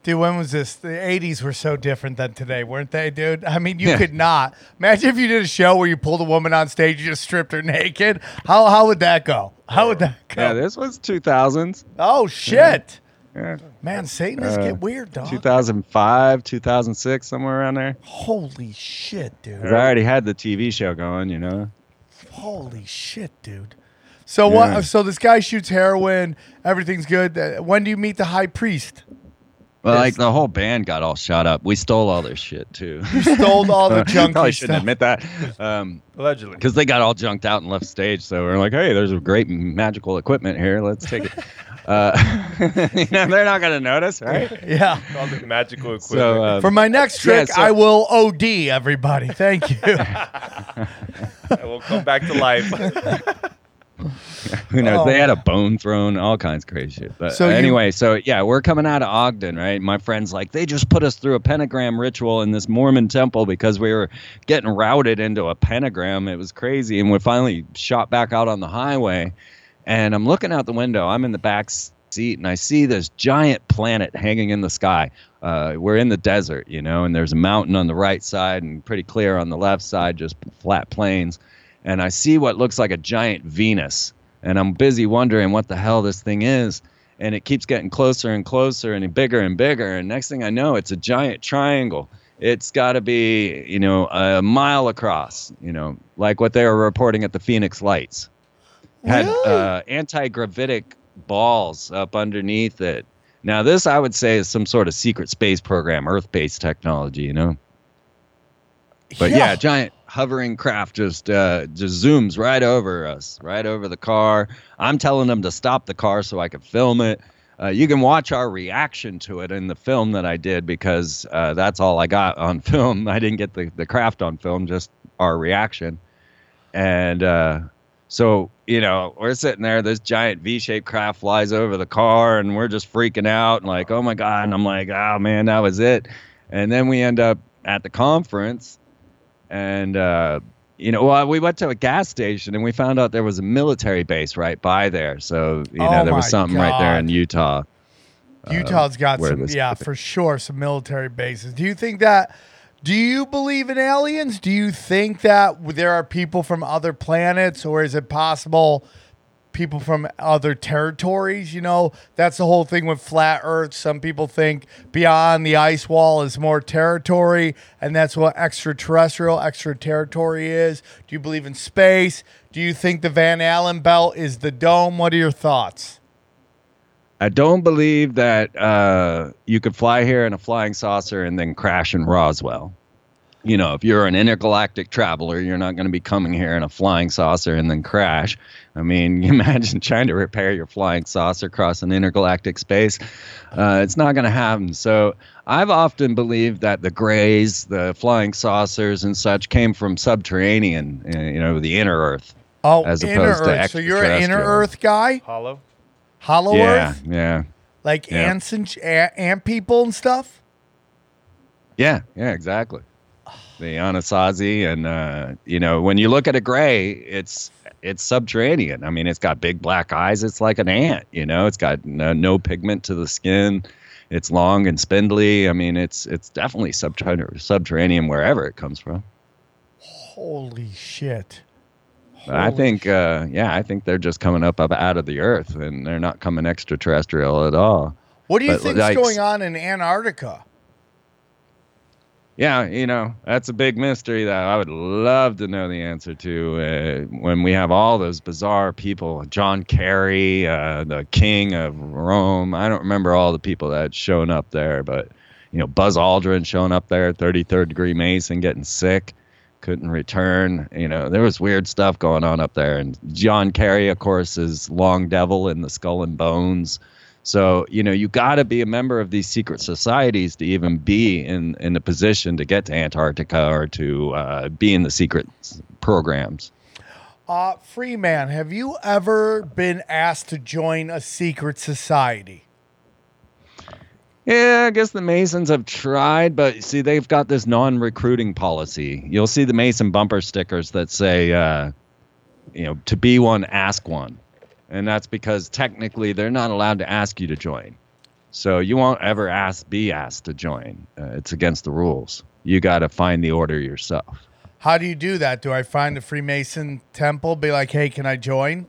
Dude, when was this? The 80s were so different than today, weren't they, dude? I mean, you Yeah. could not. Imagine if you did a show where you pulled a woman on stage, you just stripped her naked. How, how would that go? How would that go? Yeah, this was 2000s. oh, shit. Yeah. Man, Satanists Uh, get weird, dog. 2005, 2006, somewhere around there. Holy shit, dude. I already had the TV show going, you know. Holy shit, dude. So Yeah. what? So this guy shoots heroin. Everything's good. Uh, When do you meet the high priest? Well, like the whole band got all shot up. We stole all their shit too. You stole all the junk. Probably shouldn't stuff. admit that, um, Allegedly. because they got all junked out and left stage. So we're like, hey, there's a great magical equipment here. Let's take it. Uh, you know, they're not gonna notice, right? Yeah. All the magical equipment. So uh, For my next Yeah, trick, so- I will OD everybody. Thank you. I will come back to life. who knows? Oh, they had a bone throne, all kinds of crazy shit. But So uh, you- anyway, so yeah, we're coming out of Ogden, right? My friends like they just put us through a pentagram ritual in this Mormon temple because we were getting routed into a pentagram. It was crazy, and we finally shot back out on the highway. And I'm looking out the window. I'm in the back seat, and I see this giant planet hanging in the sky. Uh, we're in the desert, you know, and there's a mountain on the right side and pretty clear on the left side, just flat plains and I see what looks like a giant Venus, and I'm busy wondering what the hell this thing is. And it keeps getting closer and closer and bigger and bigger. And next thing I know, it's a giant triangle. It's got to be, you know, a mile across, you know, like what they were reporting at the Phoenix Lights. Had uh, anti gravitic balls up underneath it. Now, this I would say is some sort of secret space program, Earth based technology, you know? But yeah, giant hovering craft just uh, just zooms right over us, right over the car. I'm telling them to stop the car so I can film it. Uh, you can watch our reaction to it in the film that I did because uh, that's all I got on film. I didn't get the, the craft on film, just our reaction. And uh, so, you know, we're sitting there, this giant V shaped craft flies over the car, and we're just freaking out and like, oh my God. And I'm like, oh man, that was it. And then we end up at the conference and uh, you know, well, we went to a gas station and we found out there was a military base right by there. So you know, Oh there was something right there in Utah. Utah's got some, yeah, for sure, some military bases. Do you think that? Do you believe in aliens? Do you think that there are people from other planets, or is it possible people from other territories? You know, that's the whole thing with flat Earth. Some people think beyond the ice wall is more territory, and that's what extraterrestrial, extraterritory is. Do you believe in space? Do you think the Van Allen belt is the dome? What are your thoughts? I don't believe that uh, you could fly here in a flying saucer and then crash in Roswell. You know, if you're an intergalactic traveler, you're not going to be coming here in a flying saucer and then crash. I mean, imagine trying to repair your flying saucer across an intergalactic space. Uh, it's not going to happen. So I've often believed that the grays, the flying saucers, and such came from subterranean, uh, you know, the inner Earth. Oh, as inner opposed to Earth. So you're an inner. Earth guy, Hollow. Hollow Yeah, Earth, yeah. Yeah. Like Yeah. ants and ant people and stuff. Yeah, yeah, exactly. The Anasazi, and uh, you know, when you look at a gray, it's it's subterranean. I mean, it's got big black eyes. It's like an ant. You know, it's got no, no pigment to the skin. It's long and spindly. I mean, it's it's definitely subterranean, subterranean wherever it comes from. Holy shit! But I Holy think, uh, yeah, I think they're just coming up, up out of the earth, and they're not coming extraterrestrial at all. What do you But, think's like, going on in Antarctica? Yeah, you know, that's a big mystery that I would love to know the answer to uh, when we have all those bizarre people John Kerry, uh, the king of Rome. I don't remember all the people that shown up there, but, you know, Buzz Aldrin showing up there, 33rd degree Mason, getting sick, couldn't return. You know, there was weird stuff going on up there. And John Kerry, of course, is Long Devil in the Skull and Bones. So, you know, you got to be a member of these secret societies to even be in, in a position to get to Antarctica or to uh, be in the secret programs. Uh, Freeman, have you ever been asked to join a secret society? Yeah, I guess the Masons have tried, but see, they've got this non recruiting policy. You'll see the Mason bumper stickers that say, uh, you know, to be one, ask one. And that's because technically they're not allowed to ask you to join. So you won't ever ask, be asked to join. Uh, it's against the rules. You got to find the order yourself. How do you do that? Do I find a Freemason temple, be like, hey, can I join?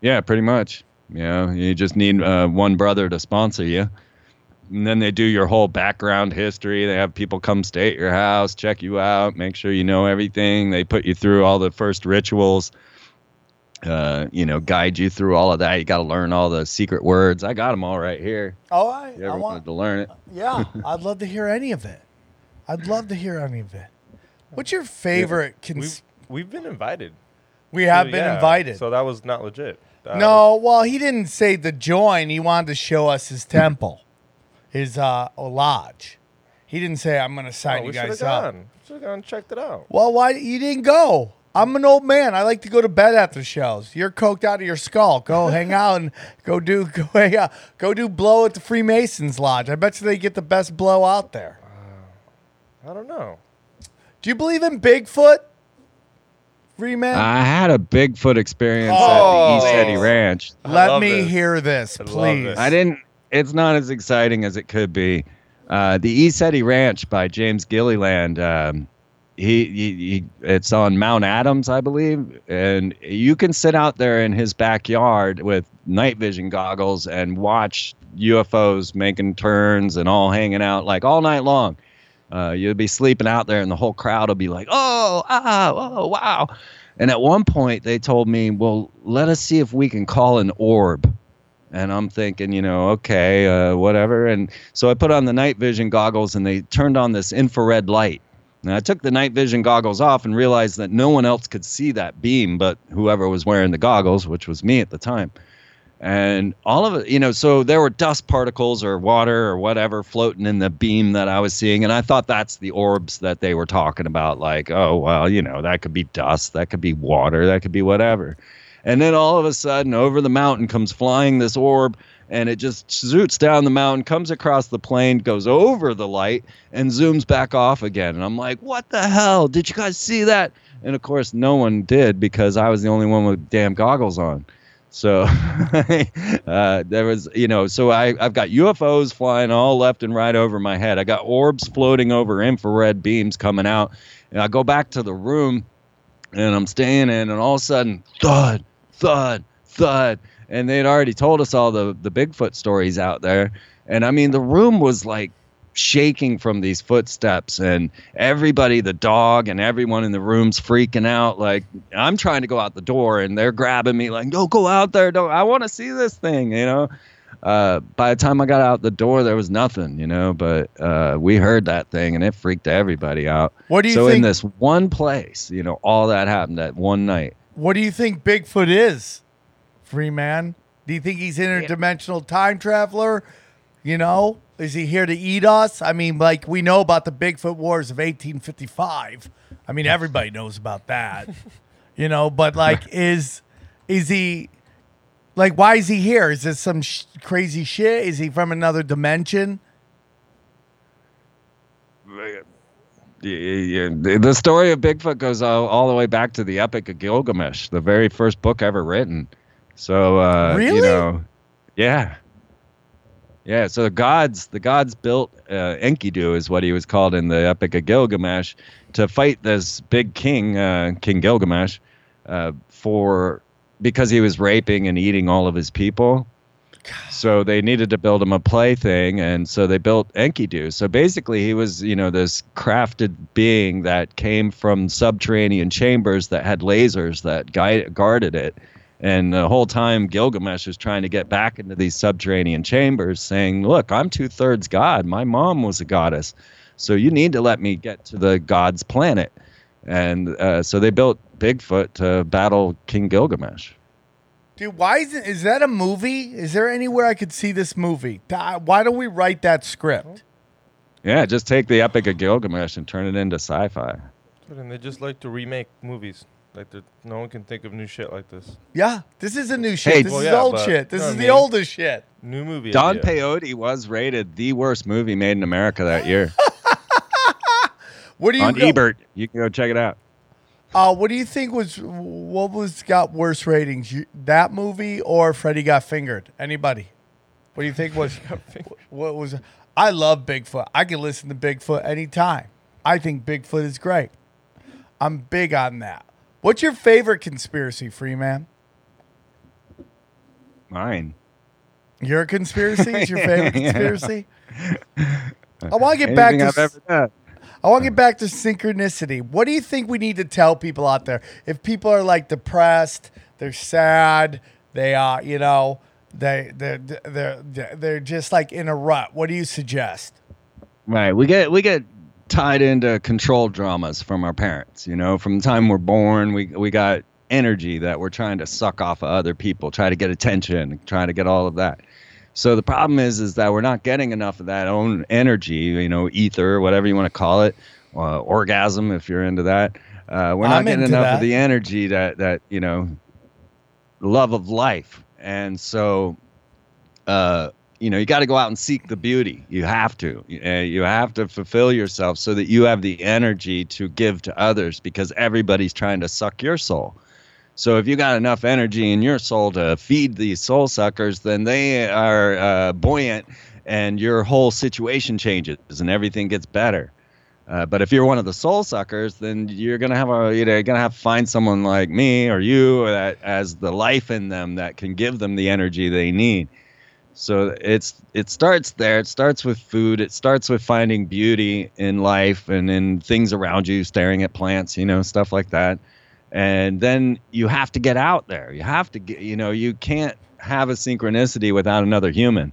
Yeah, pretty much. You know, you just need uh, one brother to sponsor you. And then they do your whole background history. They have people come stay at your house, check you out, make sure you know everything. They put you through all the first rituals, uh, you know, guide you through all of that. You got to learn all the secret words. I got them all right here. Oh, I, You I ever want. wanted to learn it? Yeah, I'd love to hear any of it. I'd love to hear any of it. What's your favorite? Cons- We've we've been invited. we have So, been yeah, invited. So that was not legit. Uh, no, well, he didn't say the join. He wanted to show us his temple, his uh, lodge. He didn't say, "I'm going to oh, sign we you should have guys up." gone. Should have gone and checked it out. Well, why you didn't go? I'm an old man. I like to go to bed after shows. You're coked out of your skull. Go hang out and go do go hang out. Go do blow at the Freemasons Lodge. I bet you they get the best blow out there. I don't know. Do you believe in Bigfoot? Freeman? I had a Bigfoot experience Oh. at the ECETI Ranch. I Let love me this. hear this, I love please. this. I didn't. It's not as exciting as it could be. Uh, the ECETI Ranch by James Gilliland. Um, he, he, he, it's on Mount Adams, I believe, and you can sit out there in his backyard with night vision goggles and watch UFOs making turns and all hanging out like all night long. Uh, you'll be sleeping out there, and the whole crowd will be like, "Oh, ah, oh, wow!" And at one point, they told me, "Well, let us see if we can call an orb." And I'm thinking, you know, okay, uh, whatever. And so I put on the night vision goggles, and they turned on this infrared light. And I took the night vision goggles off and realized that no one else could see that beam, but whoever was wearing the goggles, which was me at the time. And all of it, you know, so there were dust particles or water or whatever floating in the beam that I was seeing. And I thought that's the orbs that they were talking about. Like, oh, well, you know, that could be dust, that could be water, that could be whatever. And then all of a sudden, over the mountain comes flying this orb, and it just zoots down the mountain, comes across the plane, goes over the light, and zooms back off again. And I'm like, what the hell? Did you guys see that? And of course, no one did because I was the only one with damn goggles on. So uh, there was, you know, so I, I've got UFOs flying all left and right over my head. I got orbs floating over infrared beams coming out. And I go back to the room and I'm staying in, and all of a sudden, thud, thud, thud. And they'd already told us all the, the Bigfoot stories out there. And I mean, the room was like shaking from these footsteps, and everybody, the dog, and everyone in the room's freaking out. Like, I'm trying to go out the door, and they're grabbing me, like, no, go out there. Don't, I want to see this thing, you know? uh, by the time I got out the door, there was nothing, you know. But uh, we heard that thing, and it freaked everybody out. What do you so in this one place, you know, all that happened that one night. What do you think Bigfoot is, Freeman? Do you think he's interdimensional time traveler? You know, is he here to eat us? I mean, like we know about the Bigfoot Wars of 1855. I mean, everybody knows about that. you know, but like, is is he like why is he here? Is this some sh- crazy shit? Is he from another dimension? Yeah, yeah, the the story of Bigfoot goes all, all the way back to the Epic of Gilgamesh, the very first book ever written. So, uh, Really? you know, yeah, yeah. So the gods, the gods built uh, Enkidu, is what he was called in the Epic of Gilgamesh, to fight this big king, uh, King Gilgamesh, uh, for because he was raping and eating all of his people. So they needed to build him a plaything, and so they built Enkidu. So basically, he was, you know, this crafted being that came from subterranean chambers that had lasers that guide, guarded it. And the whole time, Gilgamesh is trying to get back into these subterranean chambers, saying, "Look, I'm two thirds god. My mom was a goddess, so you need to let me get to the god's planet." And uh, so they built Bigfoot to battle King Gilgamesh. Dude, why isn't is that a movie? Is there anywhere I could see this movie? Why don't we write that script? Yeah, just take the Epic of Gilgamesh and turn it into sci-fi. And they just like to remake movies. Like they're- no one can think of new shit like this. Yeah, this is a new shit. Hey, this Well, is yeah, old but- shit. This you know is what I the mean? oldest shit. New movie. Don idea. Peyote was rated the worst movie made in America that year What do you on Ebert. You can go check it out. Uh, what do you think was what was got worse ratings? You, that movie or Freddy Got Fingered? Anybody? What do you think was what was? I love Bigfoot. I can listen to Bigfoot anytime. I think Bigfoot is great. I'm big on that. What's your favorite conspiracy, Freeman? Mine. Your conspiracy is your favorite conspiracy. I want to get back to I've ever. I want to get back to synchronicity. What do you think we need to tell people out there? If people are like depressed, they're sad, they are, you know, they they they're they're they're just like in a rut. What do you suggest? Right. We get we get tied into control dramas from our parents. You know, from the time we're born, we we got energy that we're trying to suck off of other people, try to get attention, trying to get all of that. So the problem is, is that we're not getting enough of that own energy. You know, ether, whatever you want to call it, uh, orgasm if you're into that. Uh, we're I'm not getting enough that. of the energy that that you know, love of life, and so uh, you know, you got to go out and seek the beauty. You have to. Uh, you have to fulfill yourself so that you have the energy to give to others because everybody's trying to suck your soul. So if you got enough energy in your soul to feed these soul suckers, then they are uh, buoyant and your whole situation changes and everything gets better. Uh, but if you're one of the soul suckers, then you're gonna have a you know gonna have to find someone like me or you that has the life in them that can give them the energy they need. So it's it starts there. It starts with food. It starts with finding beauty in life and in things around you, staring at plants, you know, stuff like that. And then you have to get out there. You have to get, you know, you can't have a synchronicity without another human.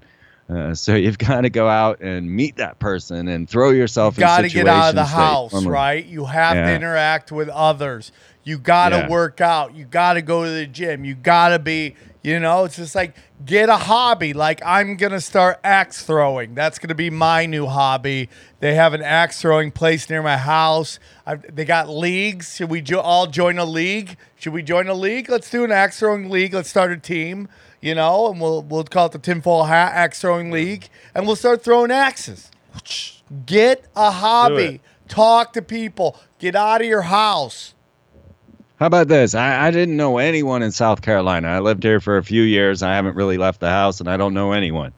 Uh, so you've got to go out and meet that person and throw yourself. You got to get out of the house, normally- right? You have to interact with others. You got to Yeah. work out. You got to go to the gym. You got to be, you know, it's just like get a hobby. Like I'm going to start axe throwing. That's going to be my new hobby. They have an axe throwing place near my house. I've, they got leagues. Should we jo- all join a league? Should we join a league? Let's do an axe throwing league. Let's start a team, you know, and we'll we'll call it the tinfoil hat axe throwing league, and we'll start throwing axes. Get a hobby. Talk to people. Get out of your house. How about this? I, I didn't know anyone in South Carolina. I lived here for a few years. I haven't really left the house, and I don't know anyone.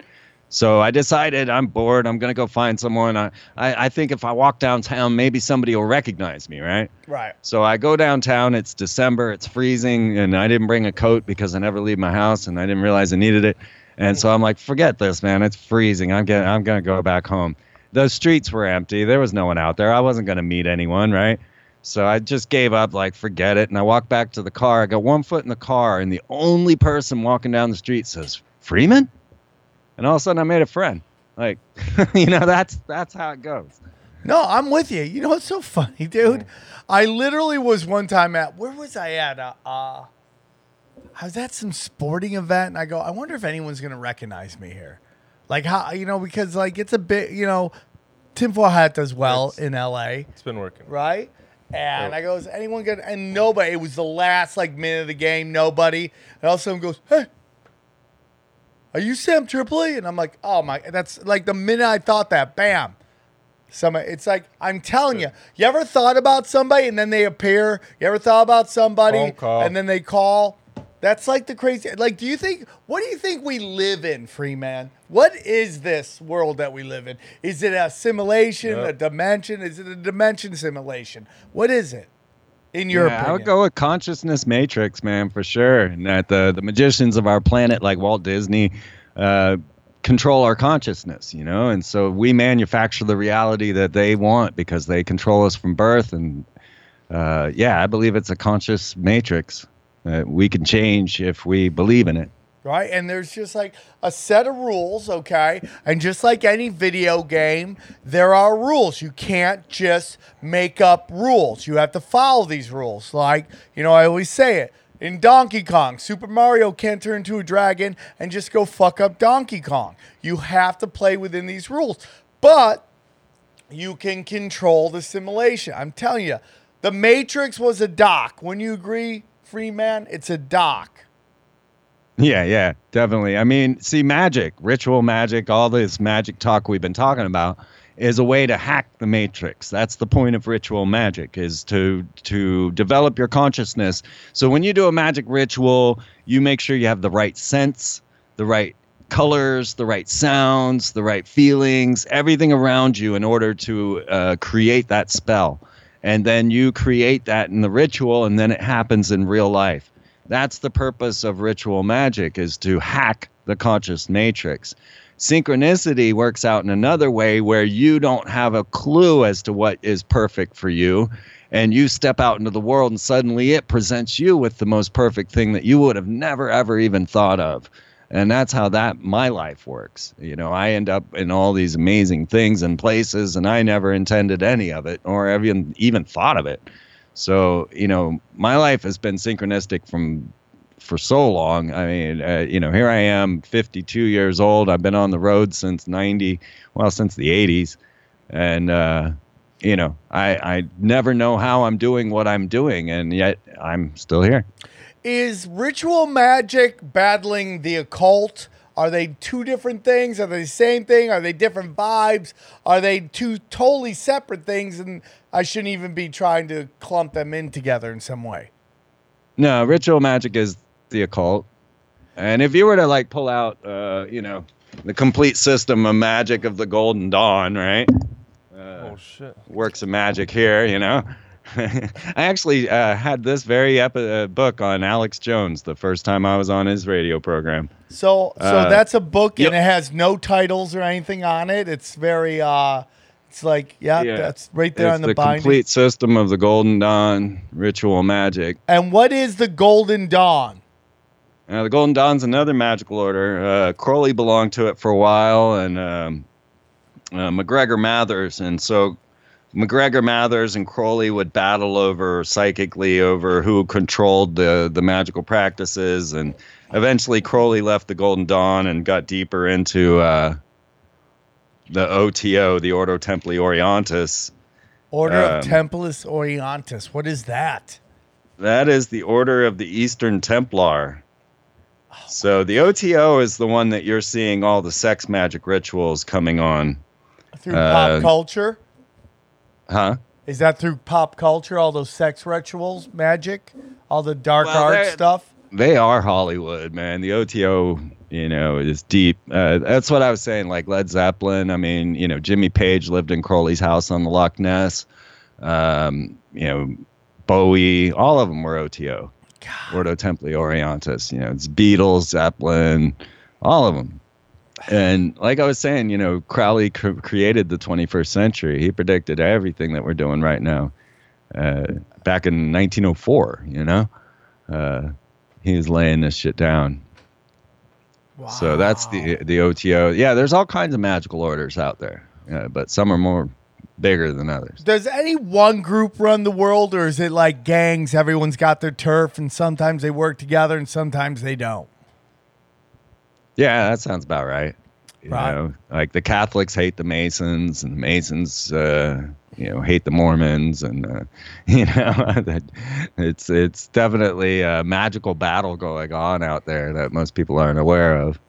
So I decided I'm bored. I'm gonna go find someone. I, I, I think if I walk downtown, maybe somebody will recognize me, right? Right. So I go downtown. It's December. It's freezing, and I didn't bring a coat because I never leave my house, and I didn't realize I needed it. And so I'm like, forget this, man. It's freezing. I'm getting. I'm gonna go back home. The streets were empty. There was no one out there. I wasn't gonna meet anyone, right? So I just gave up, like, forget it. And I walked back to the car. I got one foot in the car, and the only person walking down the street says, Freeman? and all of a sudden I made a friend. Like, you know, that's that's how it goes. No, I'm with you. You know what's so funny, dude? I literally was one time at where was I at? Uh, uh, I was at some sporting event, and I go, I wonder if anyone's gonna recognize me here. Like how you know because like it's a bit you know, tinfoil hat does well It's- in L.A. It's been working. right? And Yep. I goes, anyone good? And nobody. It was the last like minute of the game. Nobody. And all of a sudden goes, hey, are you Sam Tripoli? And I'm like, oh my, that's like the minute I thought that, bam. Some, it's like I'm telling you. You ever thought about somebody and then they appear? You ever thought about somebody Phone call. and then they call? That's like the crazy. Like, do you think? What do you think we live in, Freeman? What is this world that we live in? Is it a simulation, Yep. a dimension? Is it a dimension simulation? What is it? In your yeah, I would go with consciousness matrix, man, for sure. And that the the magicians of our planet, like Walt Disney, uh, control our consciousness, you know, and so we manufacture the reality that they want because they control us from birth. And uh, yeah, I believe it's a conscious matrix that we can change if we believe in it. right? And there's just like a set of rules, okay? And just like any video game, there are rules. You can't just make up rules. You have to follow these rules. Like, you know, I always say it. In Donkey Kong, Super Mario can't turn into a dragon and just go fuck up Donkey Kong. You have to play within these rules. But you can control the simulation. I'm telling you, the Matrix was a doc. When you agree, Freeman, it's a doc. Yeah, yeah, definitely. I mean, see, magic, ritual magic, all this magic talk we've been talking about is a way to hack the matrix. That's the point of ritual magic is to to develop your consciousness. So when you do a magic ritual, you make sure you have the right scents, the right colors, the right sounds, the right feelings, everything around you in order to uh, create that spell. And then you create that in the ritual, and then it happens in real life. That's the purpose of ritual magic is to hack the conscious matrix. Synchronicity works out in another way where you don't have a clue as to what is perfect for you and you step out into the world and suddenly it presents you with the most perfect thing that you would have never ever even thought of. And that's how that my life works. You know, I end up in all these amazing things and places and I never intended any of it or even even thought of it. So, you know, my life has been synchronistic from for so long. I mean, uh, you know, here I am, 52 years old. I've been on the road since 90, well, since the 80s. And, uh, you know, I, I never know how I'm doing what I'm doing, and yet I'm still here. Is ritual magic battling the occult? Are they two different things? Are they the same thing? Are they different vibes? Are they two totally separate things? And I shouldn't even be trying to clump them in together in some way. No, ritual magic is the occult. And if you were to like pull out, uh, you know, the complete system of magic of the Golden Dawn, right? oh shit. works of magic here, you know. I actually uh, had this very epi- uh, book on Alex Jones the first time I was on his radio program. So, so Uh, that's a book, yep. and it has no titles or anything on it. It's very, uh, it's like, yeah, that's right there it's on the, the binding. complete system of the Golden Dawn ritual magic. And what is the Golden Dawn? Uh, the Golden Dawn's another magical order. Uh, Crowley belonged to it for a while, and um, uh, MacGregor Mathers, and so MacGregor Mathers and Crowley would battle over psychically over who controlled the the magical practices, and eventually Crowley left the Golden Dawn and got deeper into uh, the OTO, the Ordo Templi Orientis. Order of Templis Orientis. What is that? That is the Order of the Eastern Templar. So the OTO is the one that you're seeing all the sex magic rituals coming on. Through uh, pop culture? Huh? Is that through pop culture? All those sex rituals, magic, all the dark Well, art stuff? They are Hollywood, man. The OTO, you know, is deep. Uh, that's what I was saying. Like Led Zeppelin. I mean, you know, Jimmy Page lived in Crowley's house on the Loch Ness. Um, you know, Bowie. All of them were OTO. Ordo Templi Orientis. You know, it's Beatles, Zeppelin, all of them. And like I was saying, you know, Crowley cr- created the 21st century. He predicted everything that we're doing right now. Uh, back in 1904, you know, uh, he was laying this shit down. Wow. So that's the the OTO. Yeah, there's all kinds of magical orders out there, uh, but some are more bigger than others. Does any one group run the world, or is it like gangs? Everyone's got their turf, and sometimes they work together, and sometimes they don't. Yeah, that sounds about right. You Right. know, like the Catholics hate the Masons, and the Masons, uh, you know, hate the Mormons, and uh, you know, it's it's definitely a magical battle going on out there that most people aren't aware of.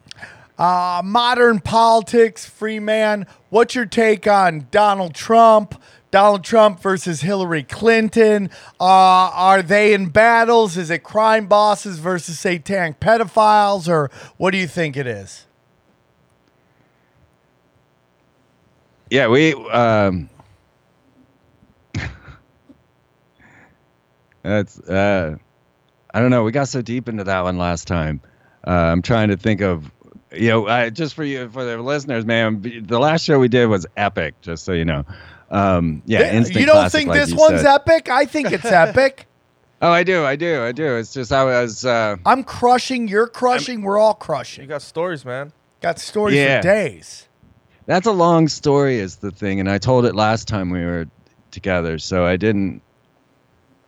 Uh, modern politics, Freeman. What's your take on Donald Trump? Donald Trump versus Hillary Clinton. Uh, are they in battles? Is it crime bosses versus satanic pedophiles, or what do you think it is? Yeah, we. Um, that's. Uh, I don't know. We got so deep into that one last time. Uh, I'm trying to think of. You know, I, just for you, for the listeners, man. The last show we did was epic. Just so you know. Um, yeah, instant you don't classic, think like this you one's said. epic? I think it's epic. Oh, I do, I do, I do. It's just I was. Uh, I'm crushing. You're crushing. we're all crushing. You got stories, man. Got stories Yeah. for days. That's a long story, is the thing, and I told it last time we were together, so I didn't.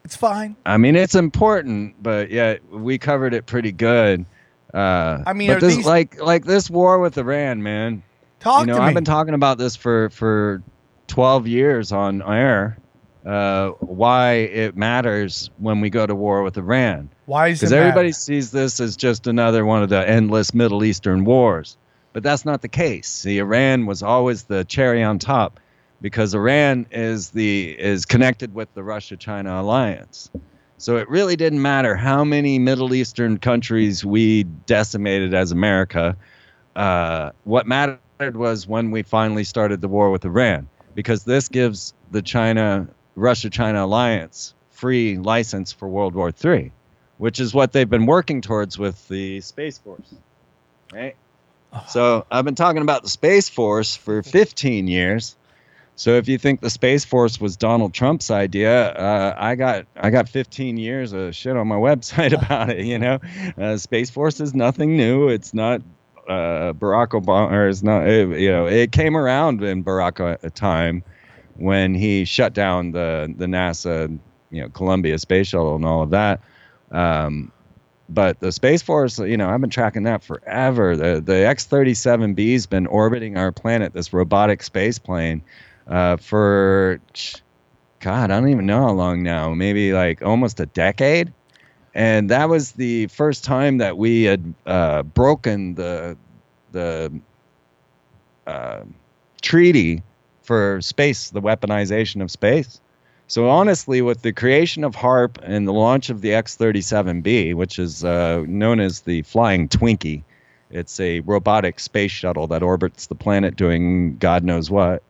It's fine. I mean, it's important, but yeah, we covered it pretty good. Uh, I mean, but this these- like like this war with Iran, man. Talk you know, to me. I've been talking about this for for twelve years on air. Uh, why it matters when we go to war with Iran? Why is it? Because everybody matter? sees this as just another one of the endless Middle Eastern wars. But that's not the case. See, Iran was always the cherry on top because Iran is the is connected with the Russia-China alliance. So it really didn't matter how many Middle Eastern countries we decimated as America. Uh, what mattered was when we finally started the war with Iran, because this gives the China Russia-China alliance free license for World War III which is what they've been working towards with the Space Force. Right? So I've been talking about the Space Force for 15 years. So if you think the Space Force was Donald Trump's idea, uh, I got I got 15 years of shit on my website about it. You know, uh, Space Force is nothing new. It's not uh, Barack Obama, it's not. It, you know, it came around in Barack a time when he shut down the the NASA, you know, Columbia space shuttle and all of that. Um, but the Space Force, you know, I've been tracking that forever. The the X-37B's been orbiting our planet, this robotic space plane, uh, for God, I don't even know how long now. Maybe like almost a decade. And that was the first time that we had uh, broken the the uh, treaty for space, the weaponization of space. So honestly, with the creation of HAARP and the launch of the X-37B, which is uh, known as the Flying Twinkie, it's a robotic space shuttle that orbits the planet doing God knows what.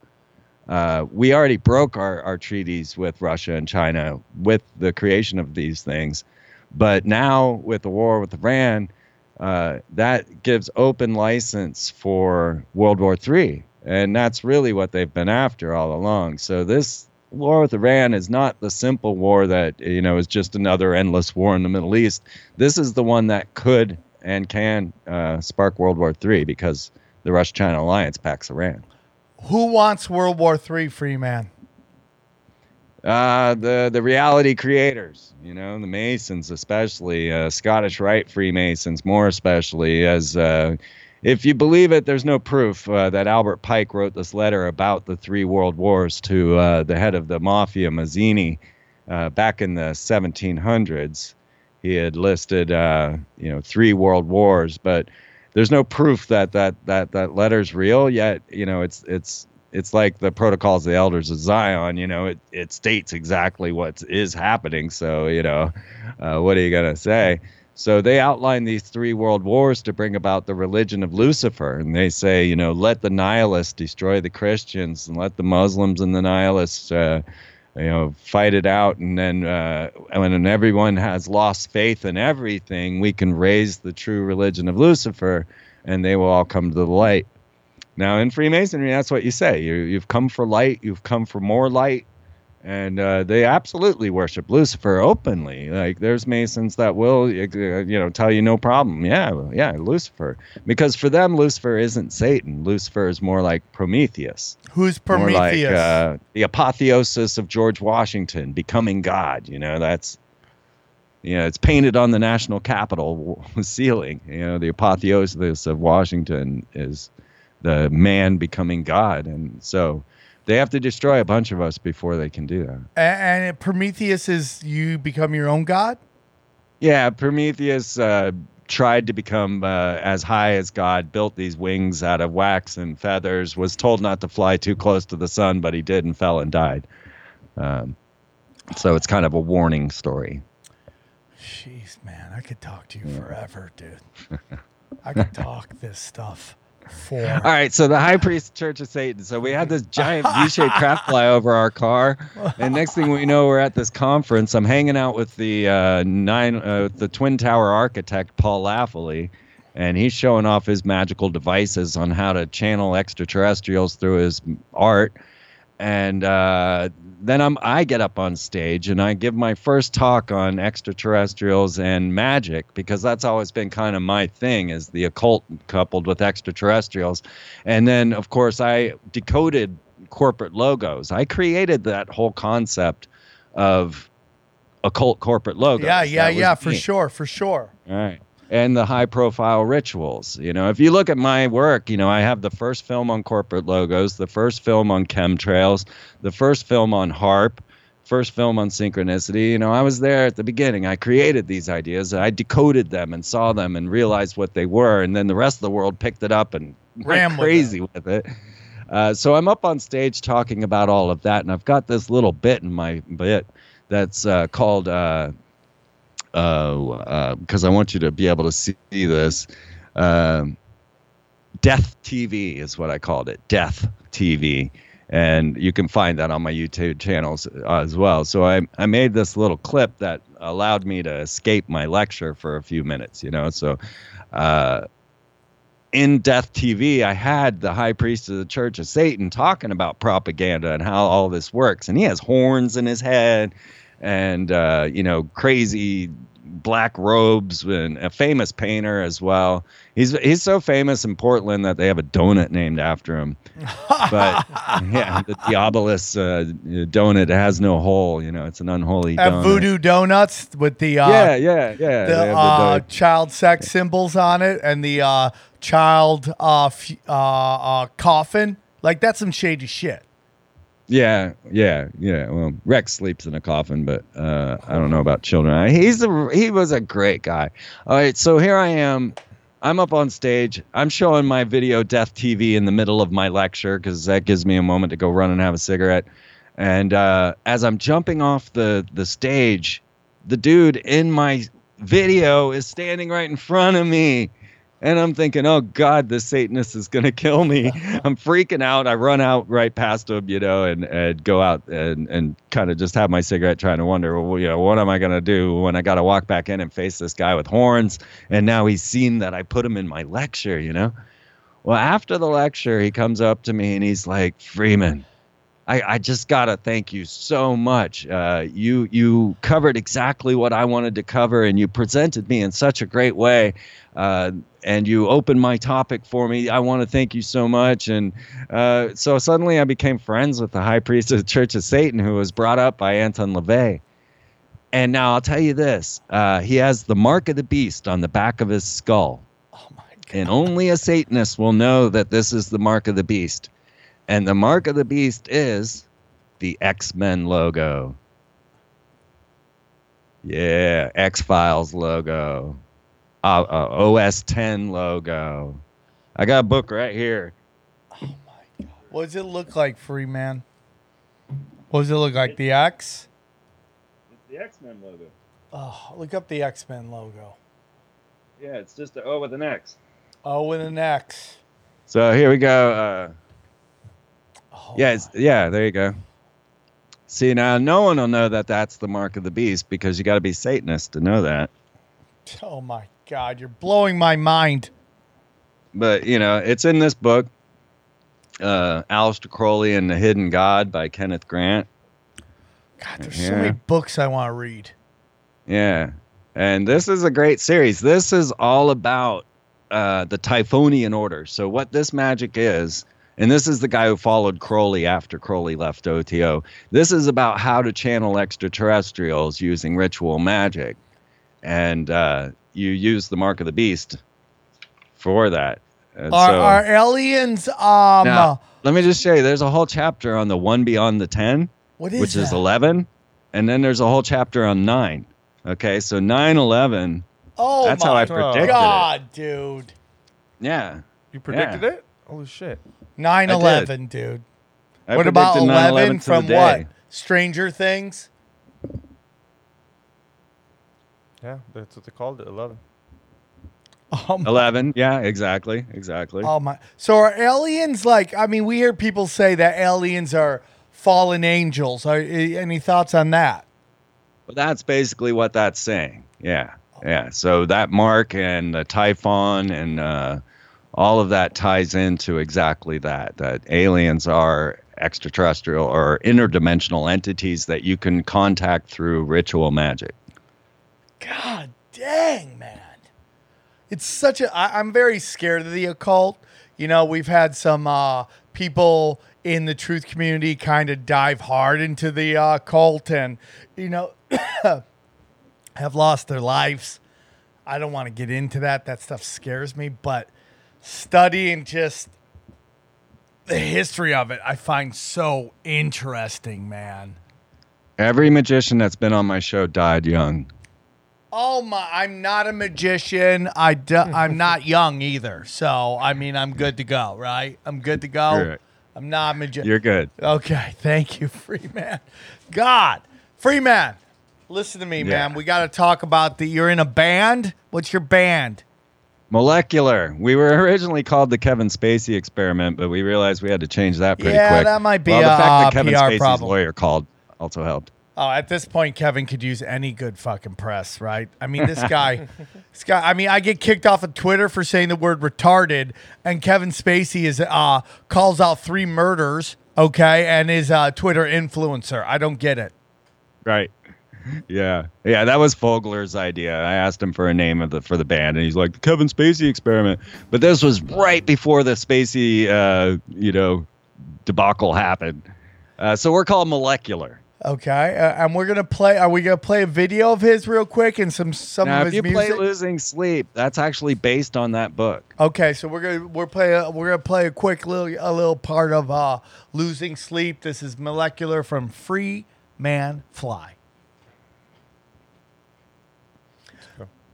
Uh, we already broke our, our treaties with Russia and China with the creation of these things. But now, with the war with Iran, uh, that gives open license for World War III. And that's really what they've been after all along. So this war with Iran is not the simple war that you know is just another endless war in the Middle East. This is the one that could and can uh, spark World War III because the Russia-China alliance backs Iran. Who wants World War III, Freeman? Uh, the the reality creators, you know, the Masons, especially uh, Scottish Rite Freemasons, more especially, as uh, if you believe it, there's no proof uh, that Albert Pike wrote this letter about the three world wars to uh, the head of the mafia, Mazzini, uh, back in the 1700s. He had listed, you know, three world wars, but there's no proof that that that that letter's real yet. You know, it's it's it's like the protocols of the elders of Zion. You know, it it states exactly what is happening. So you know, uh, what are you gonna say? So they outline these three world wars to bring about the religion of Lucifer, and they say, you know, let the nihilists destroy the Christians, and let the Muslims and the nihilists. Uh, you know, fight it out, and then uh, when everyone has lost faith in everything, we can raise the true religion of Lucifer, and they will all come to the light. Now, in Freemasonry, that's what you say. You, you've come for light. You've come for more light. and uh, they absolutely worship Lucifer openly. Like there's Masons that will, uh, you know, tell you no problem. Yeah, yeah, Lucifer, because for them Lucifer isn't Satan. Lucifer is more like Prometheus. Who's More like Prometheus? uh, the apotheosis of George Washington becoming God. You know, that's you know, it's painted on the national capitol ceiling. You know, the apotheosis of Washington is the man becoming God, and so they have to destroy a bunch of us before they can do that. A- and, Prometheus is you become your own god. Yeah, Prometheus uh, tried to become uh, as high as God, built these wings out of wax and feathers, was told not to fly too close to the sun, but he did and fell and died. Um, so it's kind of a warning story. Jeez, man, I could talk to you forever, dude. I could talk this stuff for. All right, so the High Priest Church of Satan. So we had this giant V-shaped craft fly over our car, and next thing we know, we're at this conference. I'm hanging out with the uh, nine, uh, the Twin Tower architect Paul Laffoley, and he's showing off his magical devices on how to channel extraterrestrials through his art. And uh, then I'm I get up on stage and I give my first talk on extraterrestrials and magic because that's always been kind of my thing is the occult coupled with extraterrestrials. And then of course I decoded corporate logos. I created that whole concept of occult corporate logos. yeah, yeah, yeah, for me. sure, for sure. All right. And the high profile rituals. You know, if you look at my work, you know, I have the first film on corporate logos, the first film on chemtrails, the first film on HAARP, first film on synchronicity. You know, I was there at the beginning. I created these ideas. I decoded them and saw them and realized what they were. And then the rest of the world picked it up and Ran went with crazy with it. Uh, so I'm up on stage talking about all of that, and I've got this little bit in my bit that's uh, called uh, because I want you to be able to see this. Um, Death TV is what I called it. Death TV. And you can find that on my YouTube channels uh, as well. So I, I made this little clip that allowed me to escape my lecture for a few minutes, you know. So uh, in Death TV, I had the high priest of the Church of Satan talking about propaganda and how all this works. And he has horns in his head and, uh, you know, crazy black robes and a famous painter as well. He's he's so famous in Portland that they have a donut named after him. But yeah, the Diabolus uh, donut has no hole. You know, it's an unholy At donut. Voodoo Donuts with the uh, yeah, yeah, yeah. the, uh, child sex symbols on it and the uh, child uh, f- uh, uh, coffin. Like that's some shady shit. Yeah, yeah, yeah. Well, Rex sleeps in a coffin, but uh, I don't know about children. He's a he was a great guy. All right, so here I am. I'm up on stage. I'm showing my video Death TV in the middle of my lecture because that gives me a moment to go run and have a cigarette. And uh, as I'm jumping off the the stage, the dude in my video is standing right in front of me. And I'm thinking, oh God, this Satanist is gonna kill me. I'm freaking out. I run out right past him, you know, and, and go out and, and kind of just have my cigarette, trying to wonder, well, you know, what am I gonna do when I gotta walk back in and face this guy with horns? And now he's seen that I put him in my lecture, you know. Well, after the lecture, he comes up to me and he's like, Freeman, I, I just gotta thank you so much. Uh, you you covered exactly what I wanted to cover, and you presented me in such a great way. Uh, and you opened my topic for me. I want to thank you so much. And uh, so suddenly I became friends with the high priest of the Church of Satan, who was brought up by Anton LaVey. And now I'll tell you this: uh, he has the mark of the beast on the back of his skull. Oh my! And only a Satanist will know that this is the mark of the beast. And the mark of the beast is the X Men logo. Yeah, X Files logo. Uh, uh, OS 10 logo. I got a book right here. Oh my god! What does it look like, Freeman? What does it look like? The X? It's the X Men logo. Oh, look up the X Men logo. Yeah, it's just a O with an X. Oh, with an X. So here we go. Uh, Oh, yeah, it's, yeah, there you go. See, now no one will know that that's the mark of the beast because you got to be Satanist to know that. oh my God, you're blowing my mind. but you know it's in this book uh Aleister Crowley and the Hidden God by Kenneth Grant God, there's so many books I want to read. Yeah. And this is a great series. This is all about uh, the Typhonian Order. So, what this magic is, and this is the guy who followed Crowley after Crowley left OTO. This is about how to channel extraterrestrials using ritual magic. And uh, you use the Mark of the Beast for that. And Are, so- are aliens? Um, now, let me just show you there's a whole chapter on the one beyond the 10 what is which is 11 and then there's a whole chapter on 9 okay so 9 11 Oh that's my how i predicted it God, dude. yeah You predicted Yeah. it? Holy shit. 9 11, dude. I what about predicted 11 from what? Stranger Things? Yeah, that's what they called it. Eleven. Oh my, 11 yeah exactly exactly oh my. So are aliens like, I mean, we hear people say that aliens are fallen angels. Are, any thoughts on that? But that's basically what that's saying yeah yeah so that mark and the typhon and uh, all of that ties into exactly that that aliens are extraterrestrial or interdimensional entities that you can contact through ritual magic God dang, man. It's such a. I, I'm very scared of the occult. You know, we've had some uh, people in the truth community kind of dive hard into the uh, cult and, you know, have lost their lives. I don't want to get into that. That stuff scares me. But studying just the history of it, I find so interesting, man. every magician that's been on my show died young Oh my! I'm not a magician. I do, I'm not young either. So I mean, I'm good to go, right? I'm good to go. Correct. I'm not a magician. you're good Okay, thank you, Freeman. God, Freeman, listen to me, Yeah. man. We got to talk about the. You're in a band. What's your band? Molecular. We were originally called the Kevin Spacey experiment, but we realized we had to change that pretty Yeah, quick. that might be well, the a, fact uh, that Kevin PR Spacey's problem. lawyer called also helped. Oh, at this point, Kevin could use any good fucking press, right? I mean, this guy, this guy. I mean, I get kicked off of Twitter for saying the word retarded, and Kevin Spacey is uh calls out three murders, okay, and is a Twitter influencer. I don't get it. Right. Yeah. Yeah, that was Fogler's idea. I asked him for a name of the for the band and he's like the Kevin Spacey experiment. But this was right before the Spacey uh, you know, debacle happened. Uh, so we're called Molecular. Okay, uh, and we're gonna play. Are we gonna play a video of his real quick and some some Now, of his if you music? play Losing Sleep, that's actually based on that book. Okay, so we're gonna we're play a, we're gonna play a quick little a little part of uh losing sleep. This is molecular from Free Man Fly.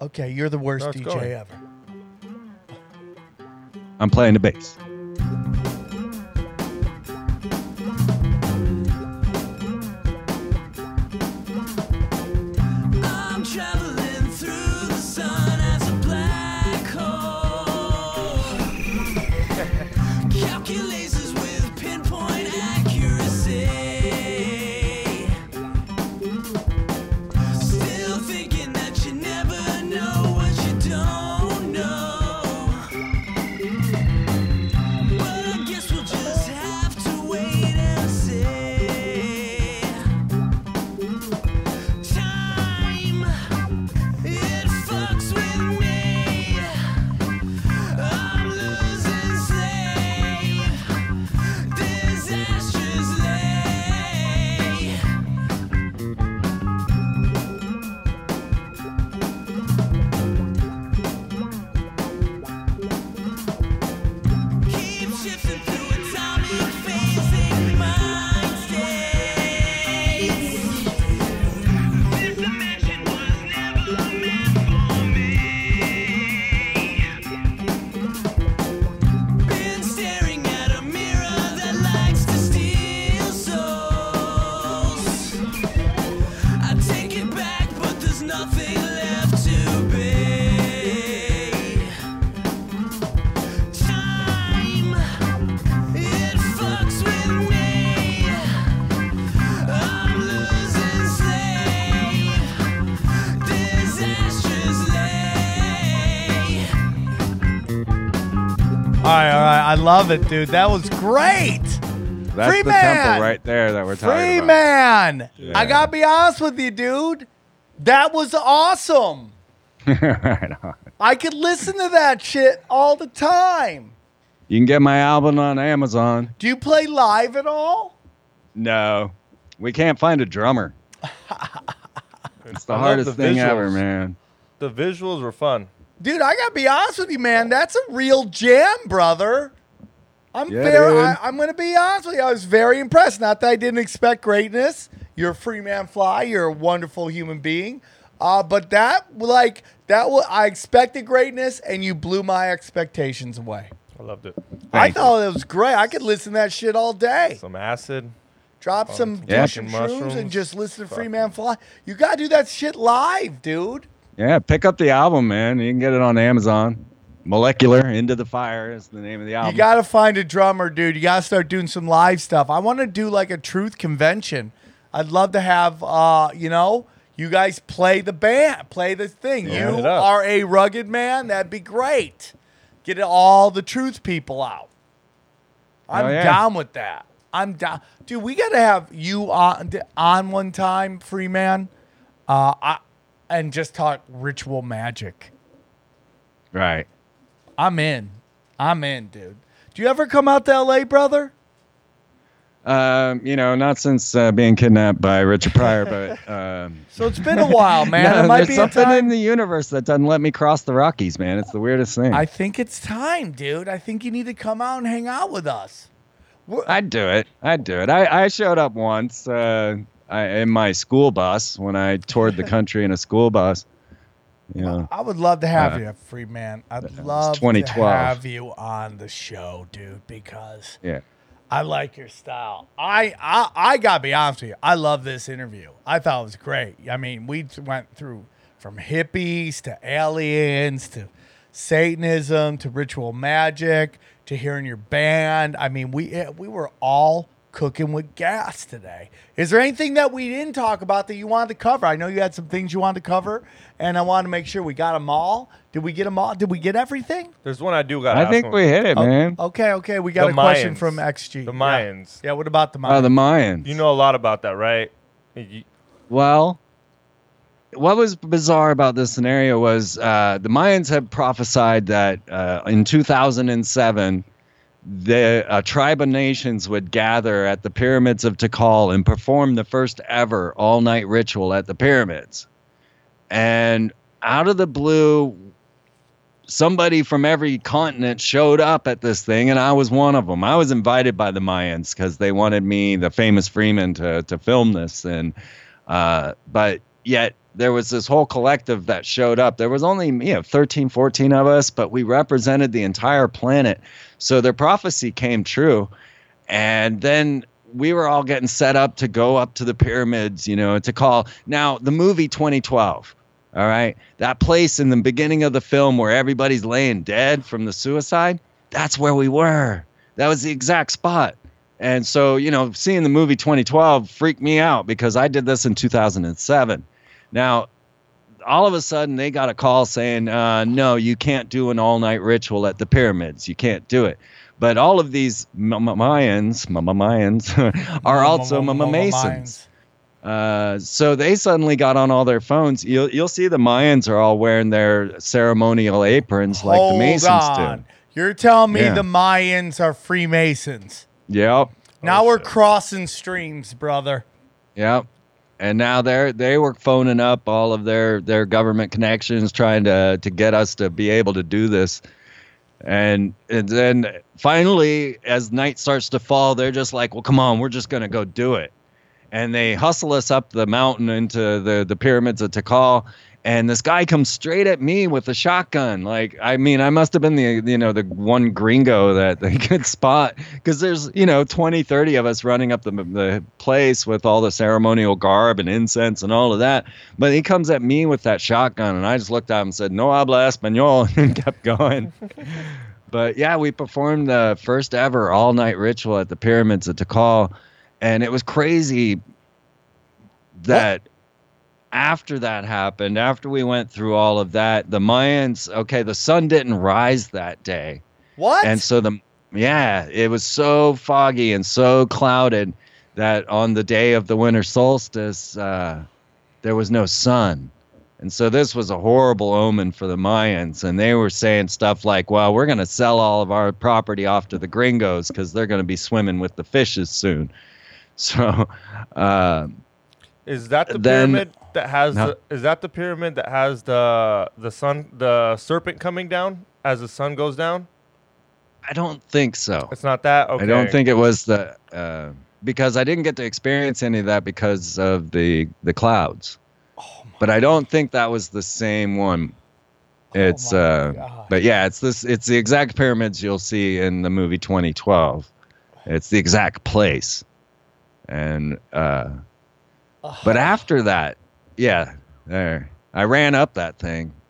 Okay, you're the worst No, DJ going. ever. I'm playing the bass. Love it, dude. That was great. That's Free the man! temple right there that we're talking about. Free about. man. Yeah. I gotta be honest with you, dude. That was awesome. right on. I could listen to that shit all the time. You can get my album on Amazon. Do you play live at all? No, we can't find a drummer. it's the I hardest the thing ever, man. The visuals were fun. Dude, I gotta be honest with you, man. That's a real jam, brother. I'm Yeah, very. dude. I, I'm gonna be honest with you. I was very impressed. Not that I didn't expect greatness. You're a free man, fly. You're a wonderful human being. Uh, but that, like, that was I expected greatness, and you blew my expectations away. I loved it. I you. thought it was great. I could listen to that shit all day. Some acid. Drop some, Yeah. do some shrooms Mushrooms. and just listen to Freeman Fly. You gotta do that shit live, dude. Yeah, pick up the album, man. You can get it on Amazon. Molecular Into the Fire is the name of the album. You got to find a drummer, dude. You got to start doing some live stuff. I want to do like a truth convention. I'd love to have, uh, you know, you guys play the band, play the thing. Yeah. you are a rugged man. That'd be great. Get all the truth people out. I'm Oh, yeah. down with that. I'm down, dude. We got to have you on on one time, Freeman, uh, I, and just talk ritual magic. right. I'm in. I'm in, dude. Do you ever come out to LA, brother? Um, you know, not since uh, being kidnapped by Richard Pryor, but um, So it's been a while, man. no, it might there's be something time. in the universe that doesn't let me cross the Rockies, man. It's the weirdest thing. I think it's time, dude. I think you need to come out and hang out with us. We're- I'd do it. I'd do it. I, I showed up once uh, I, in my school bus when I toured the country in a school bus. Know, I would love to have Uh, you, Freeman. I'd love to 2012. have you on the show, dude, because yeah. I like your style. I, I I gotta be honest with you. I love this interview. I thought it was great. I mean, we went through from hippies to aliens to Satanism to ritual magic to hearing your band. I mean, we eh, we were all cooking with gas today. Is there anything that we didn't talk about that you wanted to cover? I know you had some things you wanted to cover, and I wanted to make sure we got them all. Did we get them all? Did we get everything? There's one I do got. I think we hit it, man. Okay, okay. We got The a question Mayans. from XG. The Mayans. Yeah, what about the Mayans? Oh, the Mayans. You know a lot about that, right? You- Well, what was bizarre about this scenario was uh, the Mayans had prophesied that uh, in 2007, the a tribe of nations would gather at the pyramids of Tikal and perform the first ever all night ritual at the pyramids. And out of the blue, somebody from every continent showed up at this thing, and I was one of them. I was invited by the Mayans because they wanted me, the famous Freeman, to to film this, and uh, but yet there was this whole collective that showed up. There was only you know 13, 14 of us, but we represented the entire planet. So their prophecy came true, and then. We were all getting set up to go up to the pyramids, you know, to call. Now, the movie 2012, all right. That place in the beginning of the film where everybody's laying dead from the suicide, that's where we were. That was the exact spot. And so, you know, seeing the movie 2012 freaked me out because I did this in 2007. Now, all of a sudden they got a call saying, uh, no, you can't do an all night ritual at the pyramids. You can't do it. But all of these Mayans, Mayans, are also Masons. Uh, so they suddenly got on all their phones. You'll you'll see the Mayans are all wearing their ceremonial aprons like Hold the Masons on. You're telling me Yeah. the Mayans are Freemasons. Yep, Now Oh, we're shit. crossing streams, brother. yep. And now they're they were phoning up all of their their government connections, trying to to get us to be able to do this. And and then finally, as night starts to fall, they're just like, "Well, come on, we're just gonna go do it." and they hustle us up the mountain into the the pyramids of Tikal. And this guy comes straight at me with a shotgun. Like, I mean, I must have been the you know the one gringo that they could spot because there's you know 20, 30 of us running up the the place with all the ceremonial garb and incense and all of that. But he comes at me with that shotgun, and I just looked at him and said, "No habla español," and kept going. But yeah, we performed the first ever all night ritual at the pyramids of Tikal, and it was crazy that after that happened, after we went through all of that, the Mayans, okay, the sun didn't rise that day. What? And so the yeah, it was so foggy and so clouded that on the day of the winter solstice, uh, there was no sun. And so this was a horrible omen for the Mayans. And they were saying stuff like, well, we're going to sell all of our property off to the gringos because they're going to be swimming with the fishes soon. So, uh, Is that the Then- pyramid that has No. the? Is that the pyramid that has the the sun the serpent coming down as the sun goes down? I don't think so. It's not that. Okay. I don't think it was the uh, because I didn't get to experience any of that because of the the clouds. Oh but I don't think that was the same one. It's my uh, God. but yeah, it's this. It's the exact pyramids you'll see in the movie 2012. It's the exact place, and uh, but after that, yeah, there I ran up that thing.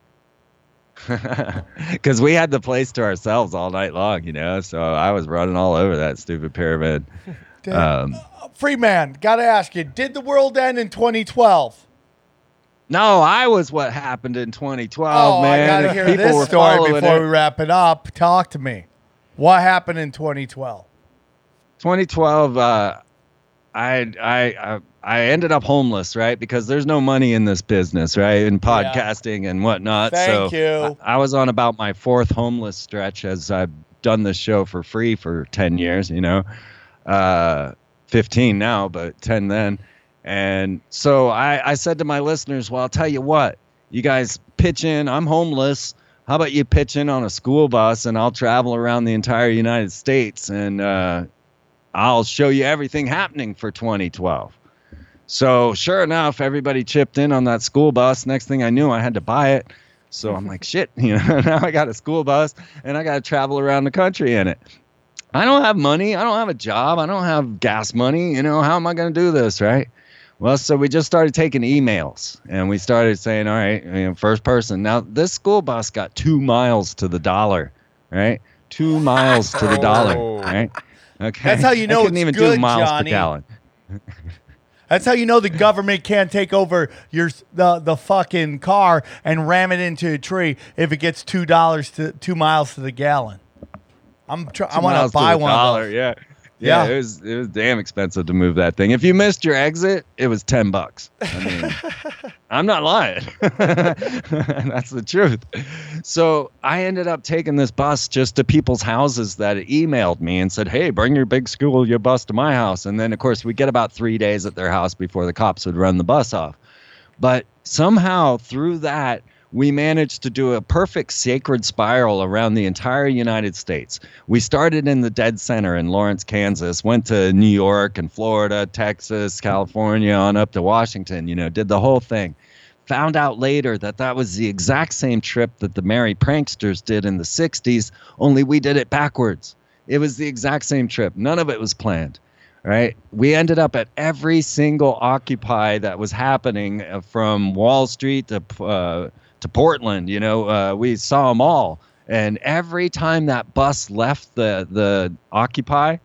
Because we had the place to ourselves all night long, you know. So I was running all over that stupid pyramid. Um, Freeman, got to ask you, did the world end in 2012? no, I was what happened in 2012, Oh, man. I got to hear people this were story before it- we wrap it up. Talk to me. What happened in 2012? 2012 uh I, I I I ended up homeless, right? Because there's no money in this business, right? In podcasting and whatnot. Thank so you. I, I was on about my fourth homeless stretch as I've done this show for free for 10 years, you know. Uh 15 now, but 10 then. And so I, I said to my listeners, well, I'll tell you what, you guys pitch in. I'm homeless. How about you pitch in on a school bus and I'll travel around the entire United States and uh, I'll show you everything happening for 2012. So sure enough, everybody chipped in on that school bus. Next thing I knew, I had to buy it. So I'm mm-hmm. like, shit, you know, now I got a school bus and I got to travel around the country in it. I don't have money. I don't have a job. I don't have gas money. You know, how am I going to do this, right? Well, so we just started taking emails and we started saying, all right, you know, first person. Now, this school bus got two miles to the dollar, right? Two miles to the dollar, Oh. right? Okay. That's how you I know couldn't it's even good, do miles Johnny. per gallon. That's how you know the government can't take over your the the fucking car and ram it into a tree if it gets two dollars to two miles to the gallon. I'm try- I want to buy one dollar, of those. Yeah. Yeah, Yeah. it was it was damn expensive to move that thing. If you missed your exit, it was ten bucks. I mean, I'm not lying. That's the truth. So I ended up taking this bus just to people's houses that emailed me and said, "Hey, bring your big school your bus to my house." And then of course we get about three days at their house before the cops would run the bus off. But somehow through that, we managed to do a perfect sacred spiral around the entire United States. We started in the dead center in Lawrence, Kansas, went to New York and Florida, Texas, California, on up to Washington, you know, did the whole thing. Found out later that that was the exact same trip that the Merry Pranksters did in the 60s, only we did it backwards. It was the exact same trip. None of it was planned right? We ended up at every single Occupy that was happening uh, from Wall Street to uh, to Portland. You know, uh, we saw them all, and every time that bus left the the Occupy,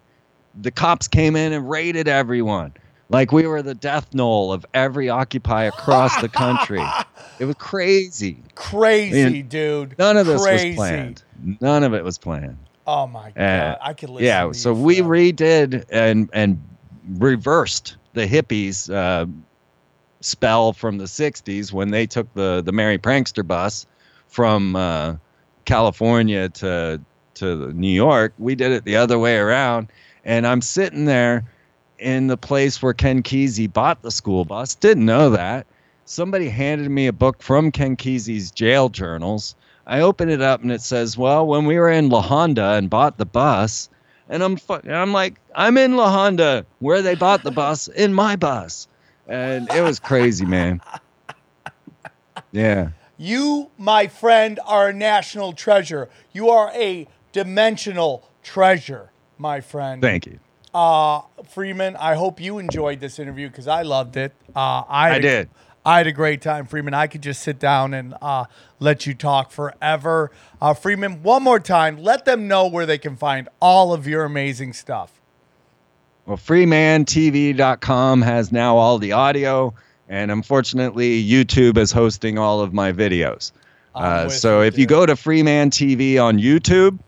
the cops came in and raided everyone. Like we were the death knoll of every Occupy across the country. It was crazy. Crazy, Man, dude. None of this Crazy. was planned. None of it was planned. Oh my god, Uh, I could listen. yeah, so we redid and and reversed the hippies uh, spell from the '60s when they took the the Merry Prankster bus from uh, California to to New York. We did it the other way around, and I'm sitting there in the place where Ken Kesey bought the school bus. Didn't know that. Somebody handed me a book from Ken Kesey's jail journals. I open it up and it says, "Well, when we were in La Honda and bought the bus." And I'm fu- and I'm like, I'm in La Honda where they bought the bus in my bus. And it was crazy, man. Yeah. You, my friend, are a national treasure. You are a dimensional treasure, my friend. Thank you. Uh, Freeman, I hope you enjoyed this interview because I loved it. Uh, I, I a- did. I had a great time, Freeman. I could just sit down and uh, let you talk forever. Uh, Freeman, one more time, let them know where they can find all of your amazing stuff. Well, freemantv.com has now all the audio, and unfortunately, YouTube is hosting all of my videos. Uh, so if you go to Freeman TV on YouTube,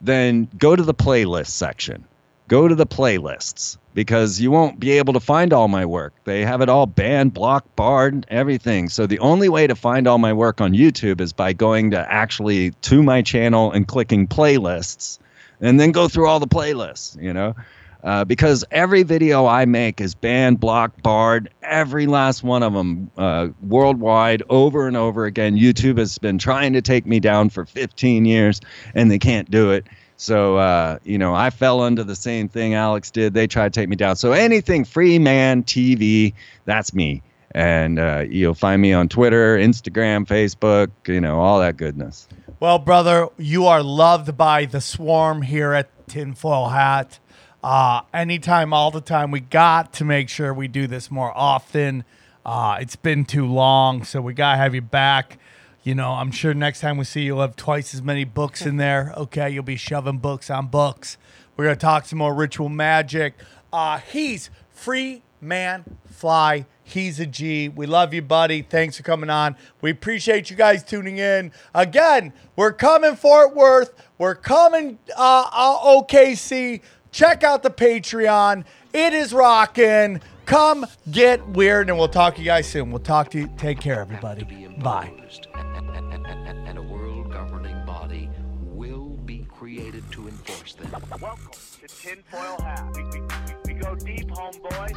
then go to the playlist section. Go to the playlists because you won't be able to find all my work. They have it all banned, blocked, barred, everything. So the only way to find all my work on YouTube is by going to actually to my channel and clicking playlists and then go through all the playlists, you know? Uh, because every video I make is banned, blocked, barred, every last one of them uh, worldwide, over and over again. YouTube has been trying to take me down for 15 years, and they can't do it. So, uh, you know, I fell under the same thing Alex did. They tried to take me down. So, anything Freeman TV, that's me. And uh, you'll find me on Twitter, Instagram, Facebook, you know, all that goodness. Well, brother, you are loved by the swarm here at Tinfoil Hat. Uh, anytime, all the time. We got to make sure we do this more often. Uh, it's been too long, so we gotta have you back. You know, I'm sure next time we see you, you'll have twice as many books in there. Okay, you'll be shoving books on books. We're gonna talk some more ritual magic. Uh, he's free man fly. He's a G. We love you, buddy. Thanks for coming on. We appreciate you guys tuning in. Again, we're coming Fort Worth. We're coming uh, uh, OKC. Check out the Patreon. It is rocking. Come get weird, and we'll talk to you guys soon. We'll talk to you. Take care, everybody. Bye. and, and a world governing body will be created to enforce them. Welcome to Tinfoil Hat. We, we, we, we go deep, homeboy.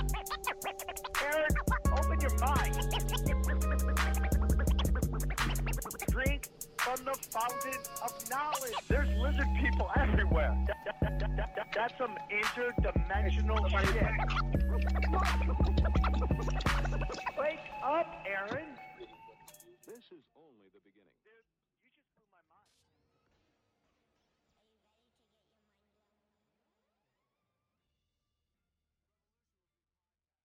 Aaron, open your mind. From the fountain of knowledge. There's lizard people everywhere. That- that- that- that- that- that's some interdimensional shit. Wake up, Aaron.